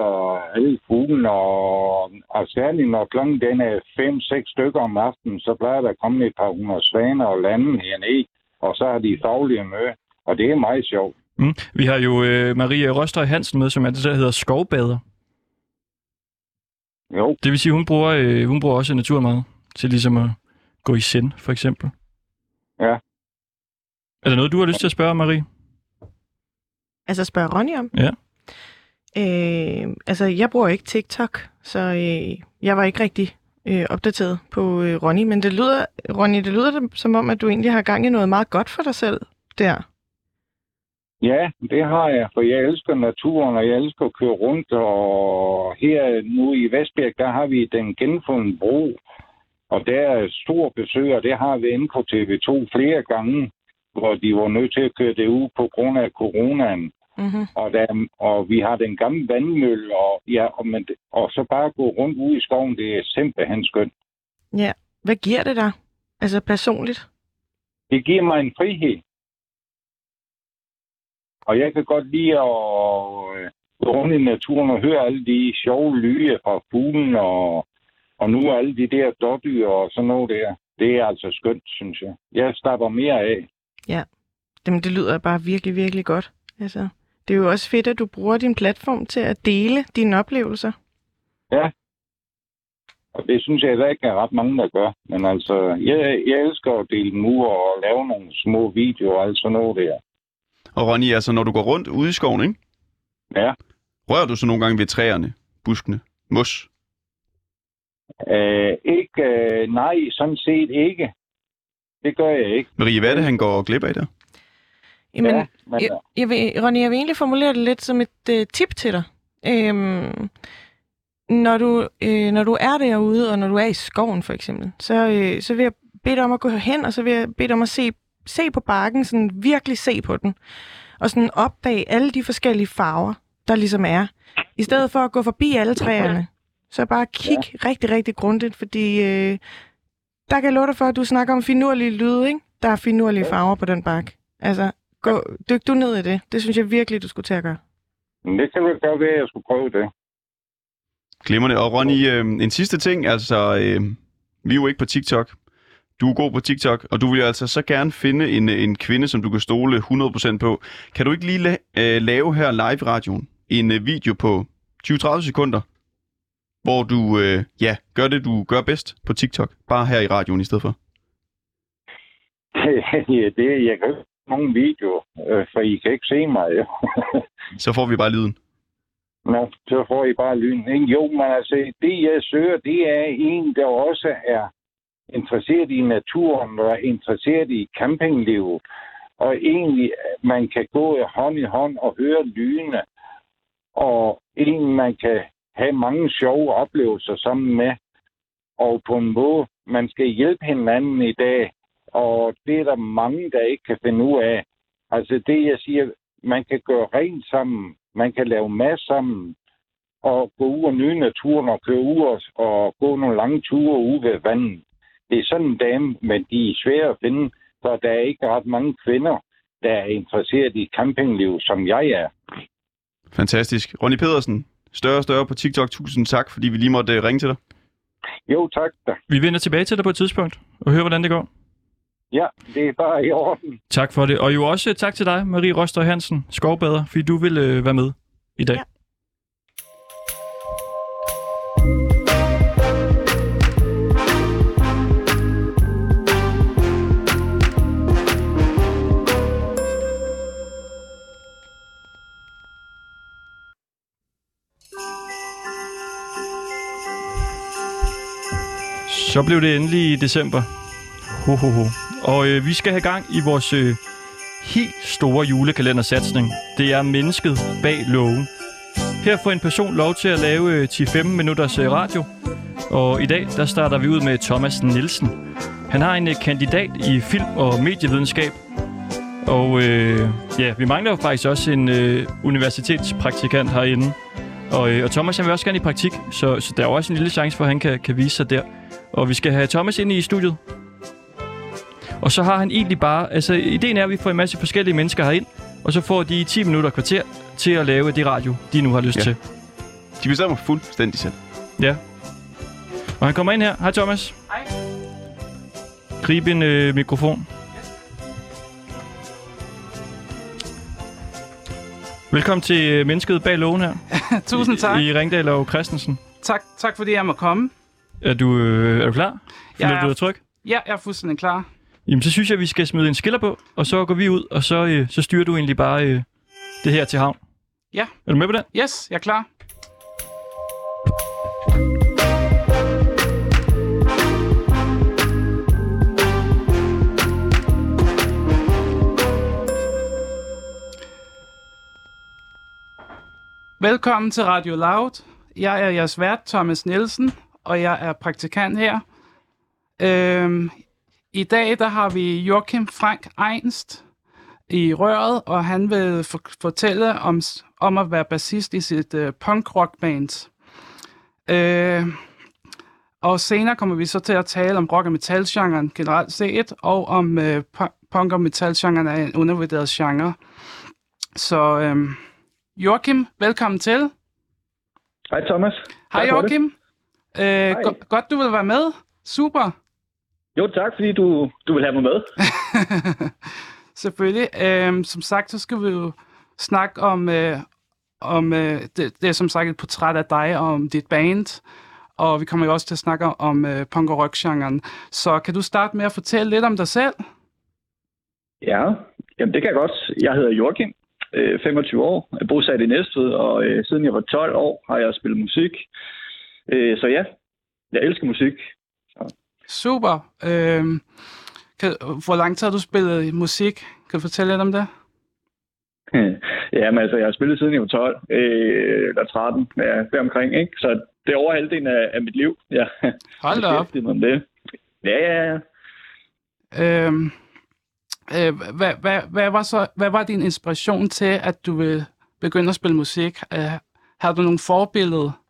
alle fuglene, og, og særligt når klokken den er 5-6 stykker om aftenen, så plejer der at komme et par hundrede svaner og lande hernede, og så har de faglige møde, og det er meget sjovt. Mm. Vi har jo øh, Marie Røstøj Hansen med, som er det, der hedder skovbader. Jo, Det vil sige, hun bruger, øh, hun bruger også naturen meget til ligesom at gå i send, for eksempel. Ja. Er der noget, du har lyst til at spørge, Marie? Altså spørge Ronny om? Ja. Øh, altså, jeg bruger ikke TikTok, så øh, jeg var ikke rigtig øh, opdateret på øh, Ronny. Men det lyder, Ronny, det lyder som om, at du egentlig har gang i noget meget godt for dig selv der. ja, det har jeg, for jeg elsker naturen, og jeg elsker at køre rundt, og her nu i Vestbjerg, der har vi den genfundne bro, og der er stor besøg, og det har vi inde på TV2 flere gange, hvor de var nødt til at køre det ud på grund af coronaen. Mm-hmm. Og, der, og vi har den gamle vandmølle, og, ja, og, men, og så bare gå rundt ud i skoven, det er simpelthen skønt. Ja. Hvad giver det dig? Altså personligt? Det giver mig en frihed. Og jeg kan godt lide at øh, gå rundt i naturen og høre alle de sjove lyde fra fuglen, og, og nu alle de der dårdyr og sådan noget der. Det er altså skønt, synes jeg. Jeg stapper mere af. Jamen, det lyder bare virkelig, virkelig godt. Altså, det er jo også fedt, at du bruger din platform til at dele dine oplevelser. Og det synes jeg der ikke er ret mange, der gør. Men altså, jeg, jeg elsker at dele ud og lave nogle små videoer og alt sådan noget der. Og Ronny, altså når du går rundt ude i skoven, ikke? Ja. rører du så nogle gange ved træerne, buskene, mos? Øh, ikke, øh, nej, sådan set ikke. Det gør jeg ikke. Marie, hvad er det, han går glip af der? Jamen, ja, men, jeg, jeg vil, Ronny, jeg vil egentlig formulere det lidt som et øh, tip til dig. Øhm, når, du, øh, når du er derude, og når du er i skoven for eksempel, så, øh, så vil jeg bede dig om at gå hen, og så vil jeg bede dig om at se, se på barken, sådan virkelig se på den, og sådan opdage alle de forskellige farver, der ligesom er. I stedet for at gå forbi alle træerne, så bare kig ja. rigtig, rigtig grundigt, fordi øh, der kan jeg love dig for, at du snakker om finurlige lyde, ikke? Der er finurlige farver på den bark. Altså, gå, dyk du ned i det. Det synes jeg virkelig, du skulle til at gøre. det kan vel godt være, at jeg skulle prøve det. Glimrende. Og Ronny, øh, en sidste ting, altså, øh, vi er jo ikke på TikTok. Du er god på TikTok, og du vil jo altså så gerne finde en, en kvinde, som du kan stole 100% på. Kan du ikke lige la- øh, lave her live i radioen en øh, video på 20-30 sekunder, hvor du øh, ja, gør det, du gør bedst på TikTok, bare her i radioen i stedet for? ja, det, jeg kan ikke nogen videoer, øh, for I kan ikke se mig. Så får vi bare lyden. Nå, så får I bare. Ikke? Jo, men altså, det jeg søger, det er en, der også er interesseret i naturen og er interesseret i campinglivet. Og egentlig, man kan gå hånd i hånd og høre lydene. Og en, man kan have mange sjove oplevelser sammen med. Og på en måde, man skal hjælpe hinanden i dag. Og det er der mange, der ikke kan finde ud af. Altså det, jeg siger, man kan gøre rent sammen. Man kan lave mad sammen. Og gå ud og nyde naturen og køre ud og, og gå nogle lange ture ude ved vandet. Det er sådan en dame, men de er svære at finde, for der er ikke ret mange kvinder, der er interesseret i campingliv, som jeg er. Fantastisk. Ronny Pedersen, større og større på TikTok. Tusind tak, fordi vi lige måtte øh, ringe til dig. Jo, tak da. Vi vender tilbage til dig på et tidspunkt og hører, hvordan det går. Ja, det er bare i orden. Tak for det. Og jo også tak til dig, Marie Røster Hansen, skovbader, fordi du vil øh, være med i dag. Ja. Så blev det endelig i december. Ho, ho, ho. Og øh, vi skal have gang i vores øh, helt store julekalendersatsning. Det er mennesket bag loven. Her får en person lov til at lave øh, 10-15 minutters øh, radio. Og i dag, der starter vi ud med Thomas Nielsen. Han har en øh, kandidat i film- og medievidenskab. Og øh, ja, vi mangler jo faktisk også en øh, universitetspraktikant herinde. Og, øh, og Thomas han vil også gerne i praktik, så, så der er jo også en lille chance for, at han kan, kan vise sig der. Og vi skal have Thomas ind i studiet. Og så har han egentlig bare... Altså, ideen er, at vi får en masse forskellige mennesker herind, og så får de 10 minutter og kvarter til at lave det radio, de nu har lyst Ja. til. De bestemmer fuldstændig selv. Ja. Og han kommer ind her. Hej Thomas. Hej. Grib en øh, mikrofon. Velkommen til øh, Mennesket bag lågen her. Tusind tak. I Ringdal og Christensen. tak. Tak fordi jeg må komme. Er du, øh, er du klar? Føler er- du dig tryg? Ja, jeg er fuldstændig klar. Jamen, så synes jeg, vi skal smide en skiller på, og så går vi ud, og så, øh, så styrer du egentlig bare øh, det her til havn. Ja. Er du med på den? Yes, jeg er klar. Velkommen til Radio Loud. Jeg er jeres vært, Thomas Nielsen, og jeg er praktikant her. Øhm, I dag der har vi Joachim Frank Einst i røret, og han vil for- fortælle om, om at være bassist i sit øh, punk-rock-band. Øh, og senere kommer vi så til at tale om rock- og metal-genren generelt set, og om øh, pu- punk- og metal-genren er en undervurderet genre. Så øh, Joachim, velkommen til. Hej Thomas. Hej. Joachim. Øh, go- godt, du vil være med. Super. Jo, tak fordi du, du vil have mig med. Selvfølgelig. Øhm, som sagt, så skal vi jo snakke om, øh, om øh, det, det er som sagt et portræt af dig og om dit band. Og vi kommer jo også til at snakke om øh, punk- og rock-genren. Så kan du starte med at fortælle lidt om dig selv? Ja, jamen det kan jeg godt. Jeg hedder Joachim, øh, 25 år, er bosat i Næstved, og øh, siden jeg var 12 år har jeg spillet musik. Øh, så ja, jeg elsker musik. Super. Øhm, kan, hvor lang tid har du spillet musik? Kan du fortælle lidt om det? Jamen altså, jeg har spillet siden jeg var 12, øh, eller 13, ja, deromkring, ikke? Så det er over halvdelen af, af mit liv. Ja. Hold da op. Mig det. Ja, ja, ja. Øhm, øh, hvad, hvad, hvad, var så, hvad var din inspiration til, at du vil begynde at spille musik? Øh, har du nogle forbilleder?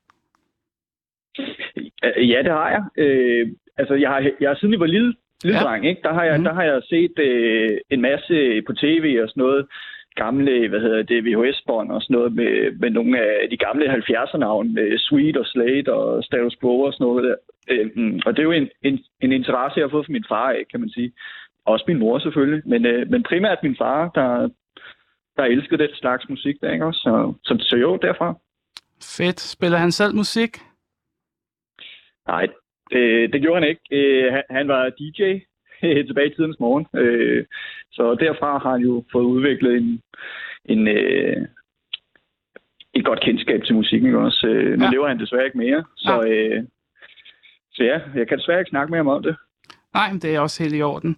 Øh, Ja, det har jeg. Øh, altså, jeg har, jeg har siden jeg var lille, lille Ja. dreng, ikke? Der har jeg, Mhm. der har jeg set øh, en masse på tv og sådan noget. Gamle, hvad hedder det, VHS-bånd og sådan noget med, med nogle af de gamle 70'er-navn. Med Sweet og Slade og Status Quo og sådan noget der. Øh, mm, og det er jo en, en, en interesse, jeg har fået fra min far af, kan man sige. Også min mor selvfølgelig. Men, øh, men primært min far, der, der elskede den slags musik der, ikke også? Så, så, så jo, derfra. Fedt. Spiller han selv musik? Nej, det, det gjorde han ikke. Øh, han, han var DJ tilbage i tidens morgen. Øh, så derfra har han jo fået udviklet en, en, øh, et godt kendskab til musikken ikke også. Øh, nu Ja. ja. lever han desværre ikke mere. Så, øh, så ja, jeg kan desværre ikke snakke mere om det. Nej, men det er også helt i orden.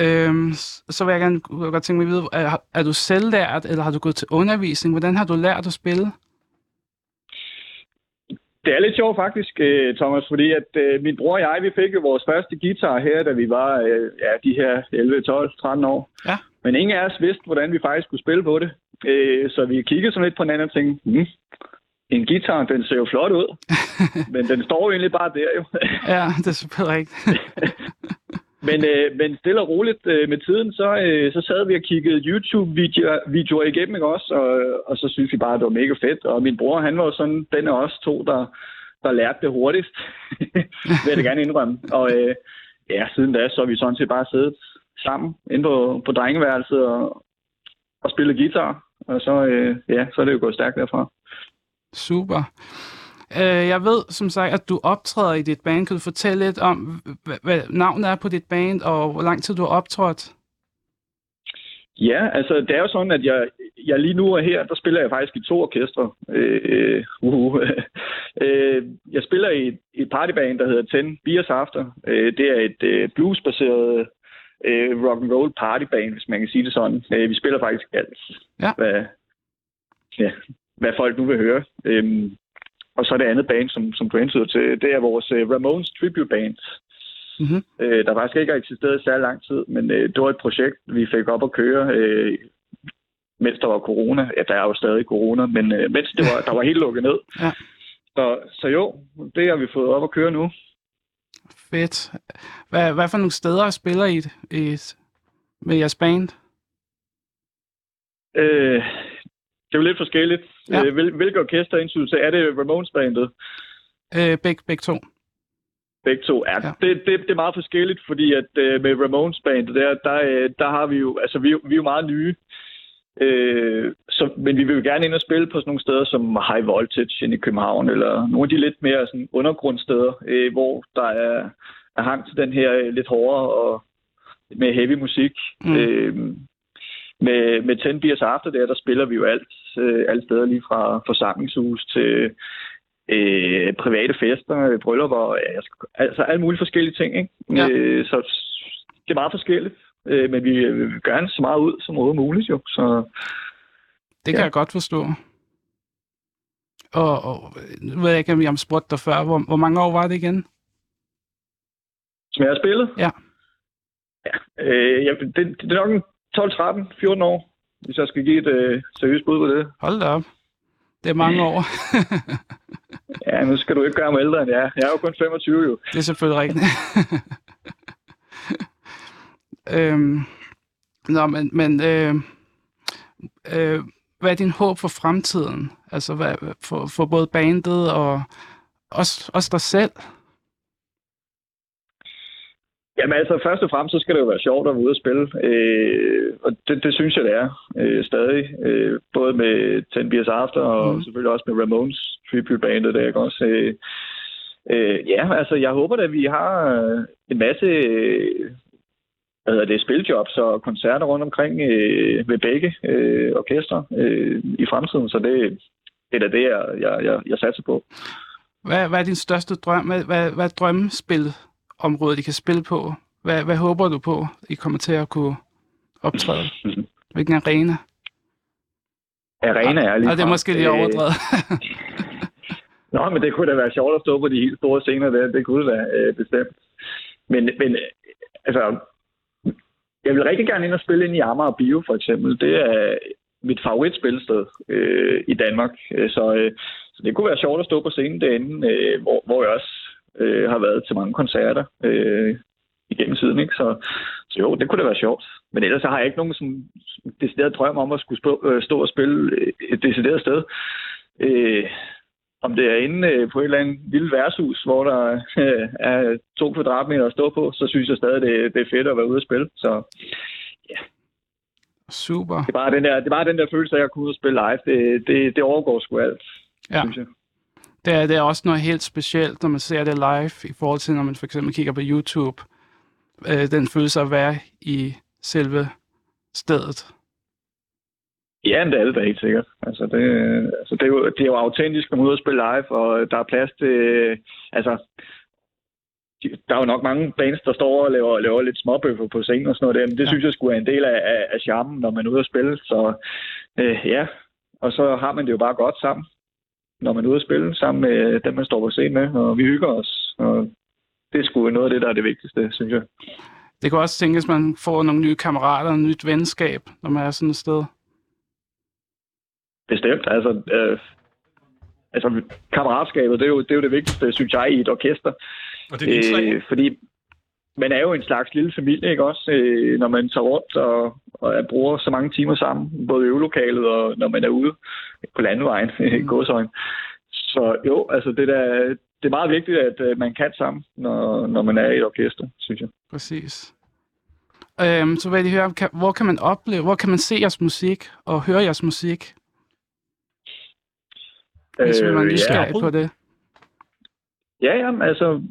Øhm, så vil jeg gerne godt tænke mig at vide, er, er du selvlært, eller har du gået til undervisning? Hvordan har du lært at spille? Det er lidt sjovt faktisk, øh, Thomas, fordi at øh, min bror og jeg, vi fik jo vores første guitar her, da vi var øh, ja, de her 11, 12, 13 år. Ja. Men ingen af os vidste, hvordan vi faktisk skulle spille på det. Så vi kiggede sådan lidt på hinanden og tænkte, hmm, en guitar, den ser jo flot ud. Men den står jo egentlig bare der jo. Ja, det er selvfølgelig rigtigt. men, øh, men stille og roligt øh, med tiden, så, øh, så sad vi og kiggede YouTube-videoer videoer igennem, ikke også? Og, og så synes vi bare, at det var mega fedt. Og min bror, han var sådan den af os to, der, der lærte det hurtigst. vil jeg da gerne indrømme. Og øh, ja, siden da, så har vi sådan set bare siddet sammen inde på, på drengeværelset og, og spillet guitar. Og så, øh, ja, så er det jo gået stærkt derfra. Super. Øh, jeg ved som sagt, at du optræder i dit band. Kan du fortælle lidt om, hvad, navnet er på dit band, og hvor lang tid du har optrådt? Ja, altså det er jo sådan, at jeg, jeg lige nu er her, der spiller jeg faktisk i to orkestre. Øh, uh, øh, jeg spiller i et, et partyband, der hedder 10 Beers After. Øh, det er et øh, bluesbaseret øh, rock and roll partyband, hvis man kan sige det sådan. Øh, vi spiller faktisk alt, Ja. hvad, ja, hvad folk nu vil høre. Øh, og så er det andet band, som, som du hentyder til, det er vores øh, Ramones Tribute Band. Mhm. Øh, der faktisk ikke har eksisteret i særlig lang tid, men øh, det var et projekt, vi fik op at køre, øh, mens der var corona. Ja, der er jo stadig corona, men øh, mens det var, der var helt lukket ned. Ja. Så, så jo, det har vi fået op at køre nu. Fedt. Hvad, hvad for nogle steder spiller I, i med jeres band? Øh, det er jo lidt forskelligt. Ja. Øh, hvil, hvilke orkester indsyn til? Er det Ramones-bandet? Øh, begge, begge to. Begge to. Ja, Ja. Det, det, det er meget forskelligt, fordi at øh, med Ramones bandet der, der, øh, der har vi jo, altså vi, er jo- vi er jo meget nye. Øh, så, men vi vil jo gerne ind og spille på sådan nogle steder som High Voltage i København, eller nogle af de lidt mere sådan undergrundsteder, øh, hvor der er, er hang til den her øh, lidt hårdere og med heavy musik. Mm. Øh, med, med 10 Beers After der, der spiller vi jo alt, øh, alle steder, lige fra forsamlingshus til øh, private fester, øh, bryllupper, ja, altså alle mulige forskellige ting. Ikke? Ja. Øh, så det er meget forskelligt, øh, men vi vi vil gerne så meget ud som overhovedet muligt jo. Så Det kan Ja. jeg godt forstå. Og, og nu ved jeg ikke, om jeg har spurgt dig før. Hvor, hvor mange år var det igen? som jeg har spillet? Ja. ja øh, det, det er nok en 12, 13, 14 år, hvis jeg skal give et øh, seriøst bud på det. Hold da op. Det er mange år. Ja, nu skal du ikke gøre mig ældre end jeg er. Jeg er jo kun 25 jo. det er selvfølgelig rigtigt. øhm, nå, men, men øh, øh, hvad er din håb for fremtiden? Altså hvad, for, for både bandet og også, også dig selv? Jamen altså, først og fremmest, så skal det jo være sjovt at være ude og spille. Øh, og det, det synes jeg, det er øh, stadig. Øh, både med 10 Beers After og Mm. selvfølgelig også med Ramones tribute-bandet der, ikke også? Øh, øh, ja, altså, jeg håber at vi har øh, en masse øh, hvad hedder det, spiljobs og koncerter rundt omkring øh, ved begge øh, orkestre øh, i fremtiden. Så det, det er da det, jeg, jeg, jeg, jeg satser på. Hvad, hvad er din største drøm? Hvad, hvad, hvad er drømmespilområdet, I kan spille på? Hvad, hvad håber du på, I kommer til at kunne optræde? Hvilken arena? Arena er lige Og det er måske lige Øh, overdrevet. Nå, men det kunne da være sjovt at stå på de helt store scener der. Det kunne da øh, bestemt. Men, men altså, jeg vil rigtig gerne ind og spille ind i Amager Bio, for eksempel. Det er mit favoritspillested øh, i Danmark. Øh, Så, øh, så det kunne være sjovt at stå på scenen derinde, øh, hvor, hvor jeg også øh, har været til mange koncerter øh, igennem tiden. Ikke? Så, så jo, det kunne da være sjovt. Men ellers så har jeg ikke nogen sådan, decideret drøm om at skulle stå, øh, stå og spille øh, et decideret sted. Øh, om det er inde øh, på et eller andet lille værtshus, hvor der øh, er to kvadratmeter at stå på, så synes jeg stadig, det, det er fedt at være ude og spille. Så Super. det er bare den der, det er bare den der følelse af at kunne ud og spille live. Det, det, det overgår sgu alt, Ja. synes jeg. Det er, det er også noget helt specielt, når man ser det live, i forhold til, når man for eksempel kigger på YouTube. Øh, den følelse at være i selve stedet. Ja, det er det da helt sikkert. Altså, det, altså, det, er jo, det er jo autentisk at komme ud og spille live, og der er plads til... Altså, de- der er jo nok mange bands, der står og laver, laver lidt småbøffer på scenen og sådan noget der, men det Ja. synes jeg skulle er en del af, af, af charmen, når man er ude at spille. Så øh, ja, og så har man det jo bare godt sammen, når man er ude at spille sammen med dem, man står på scenen med, og vi hygger os. Og det er sgu noget af det, der er det vigtigste, synes jeg. Det kan også tænkes, at man får nogle nye kammerater og nyt venskab, når man er sådan et sted. Bestemt. Altså, øh, altså kammeratskabet, det er, jo, det er jo det vigtigste, synes jeg, i et orkester. Og det er. Øh, fordi man er jo en slags lille familie, ikke også? Øh, når man tager rundt og, og bruger så mange timer sammen, både i øvelokalet og når man er ude på landevejen i Mm. godsøjen. Så jo, altså det, der, det er meget vigtigt, at øh, man kan sammen, når, når man er i et orkester, synes jeg. Præcis. Øhm, så vil jeg lige høre, kan, hvor kan man opleve, hvor kan man se jeres musik og høre jeres musik, hvis øh, man er nysgerrig ja. på det? ja, ja, altså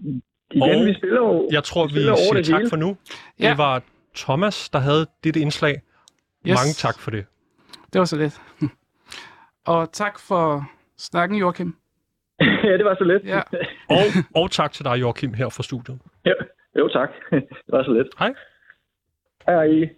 igen, Og vi spiller jo... Jeg tror, vi over siger tak hele. for nu. Ja. Det var Thomas, der havde dette indslag. Yes. Mange tak for det. Det var så lidt. og tak for snakken, Joachim. ja, det var så lidt. Ja. Og, og tak til dig, Joachim, her fra studiet. jo, tak. det var så lidt. Hej. Hej.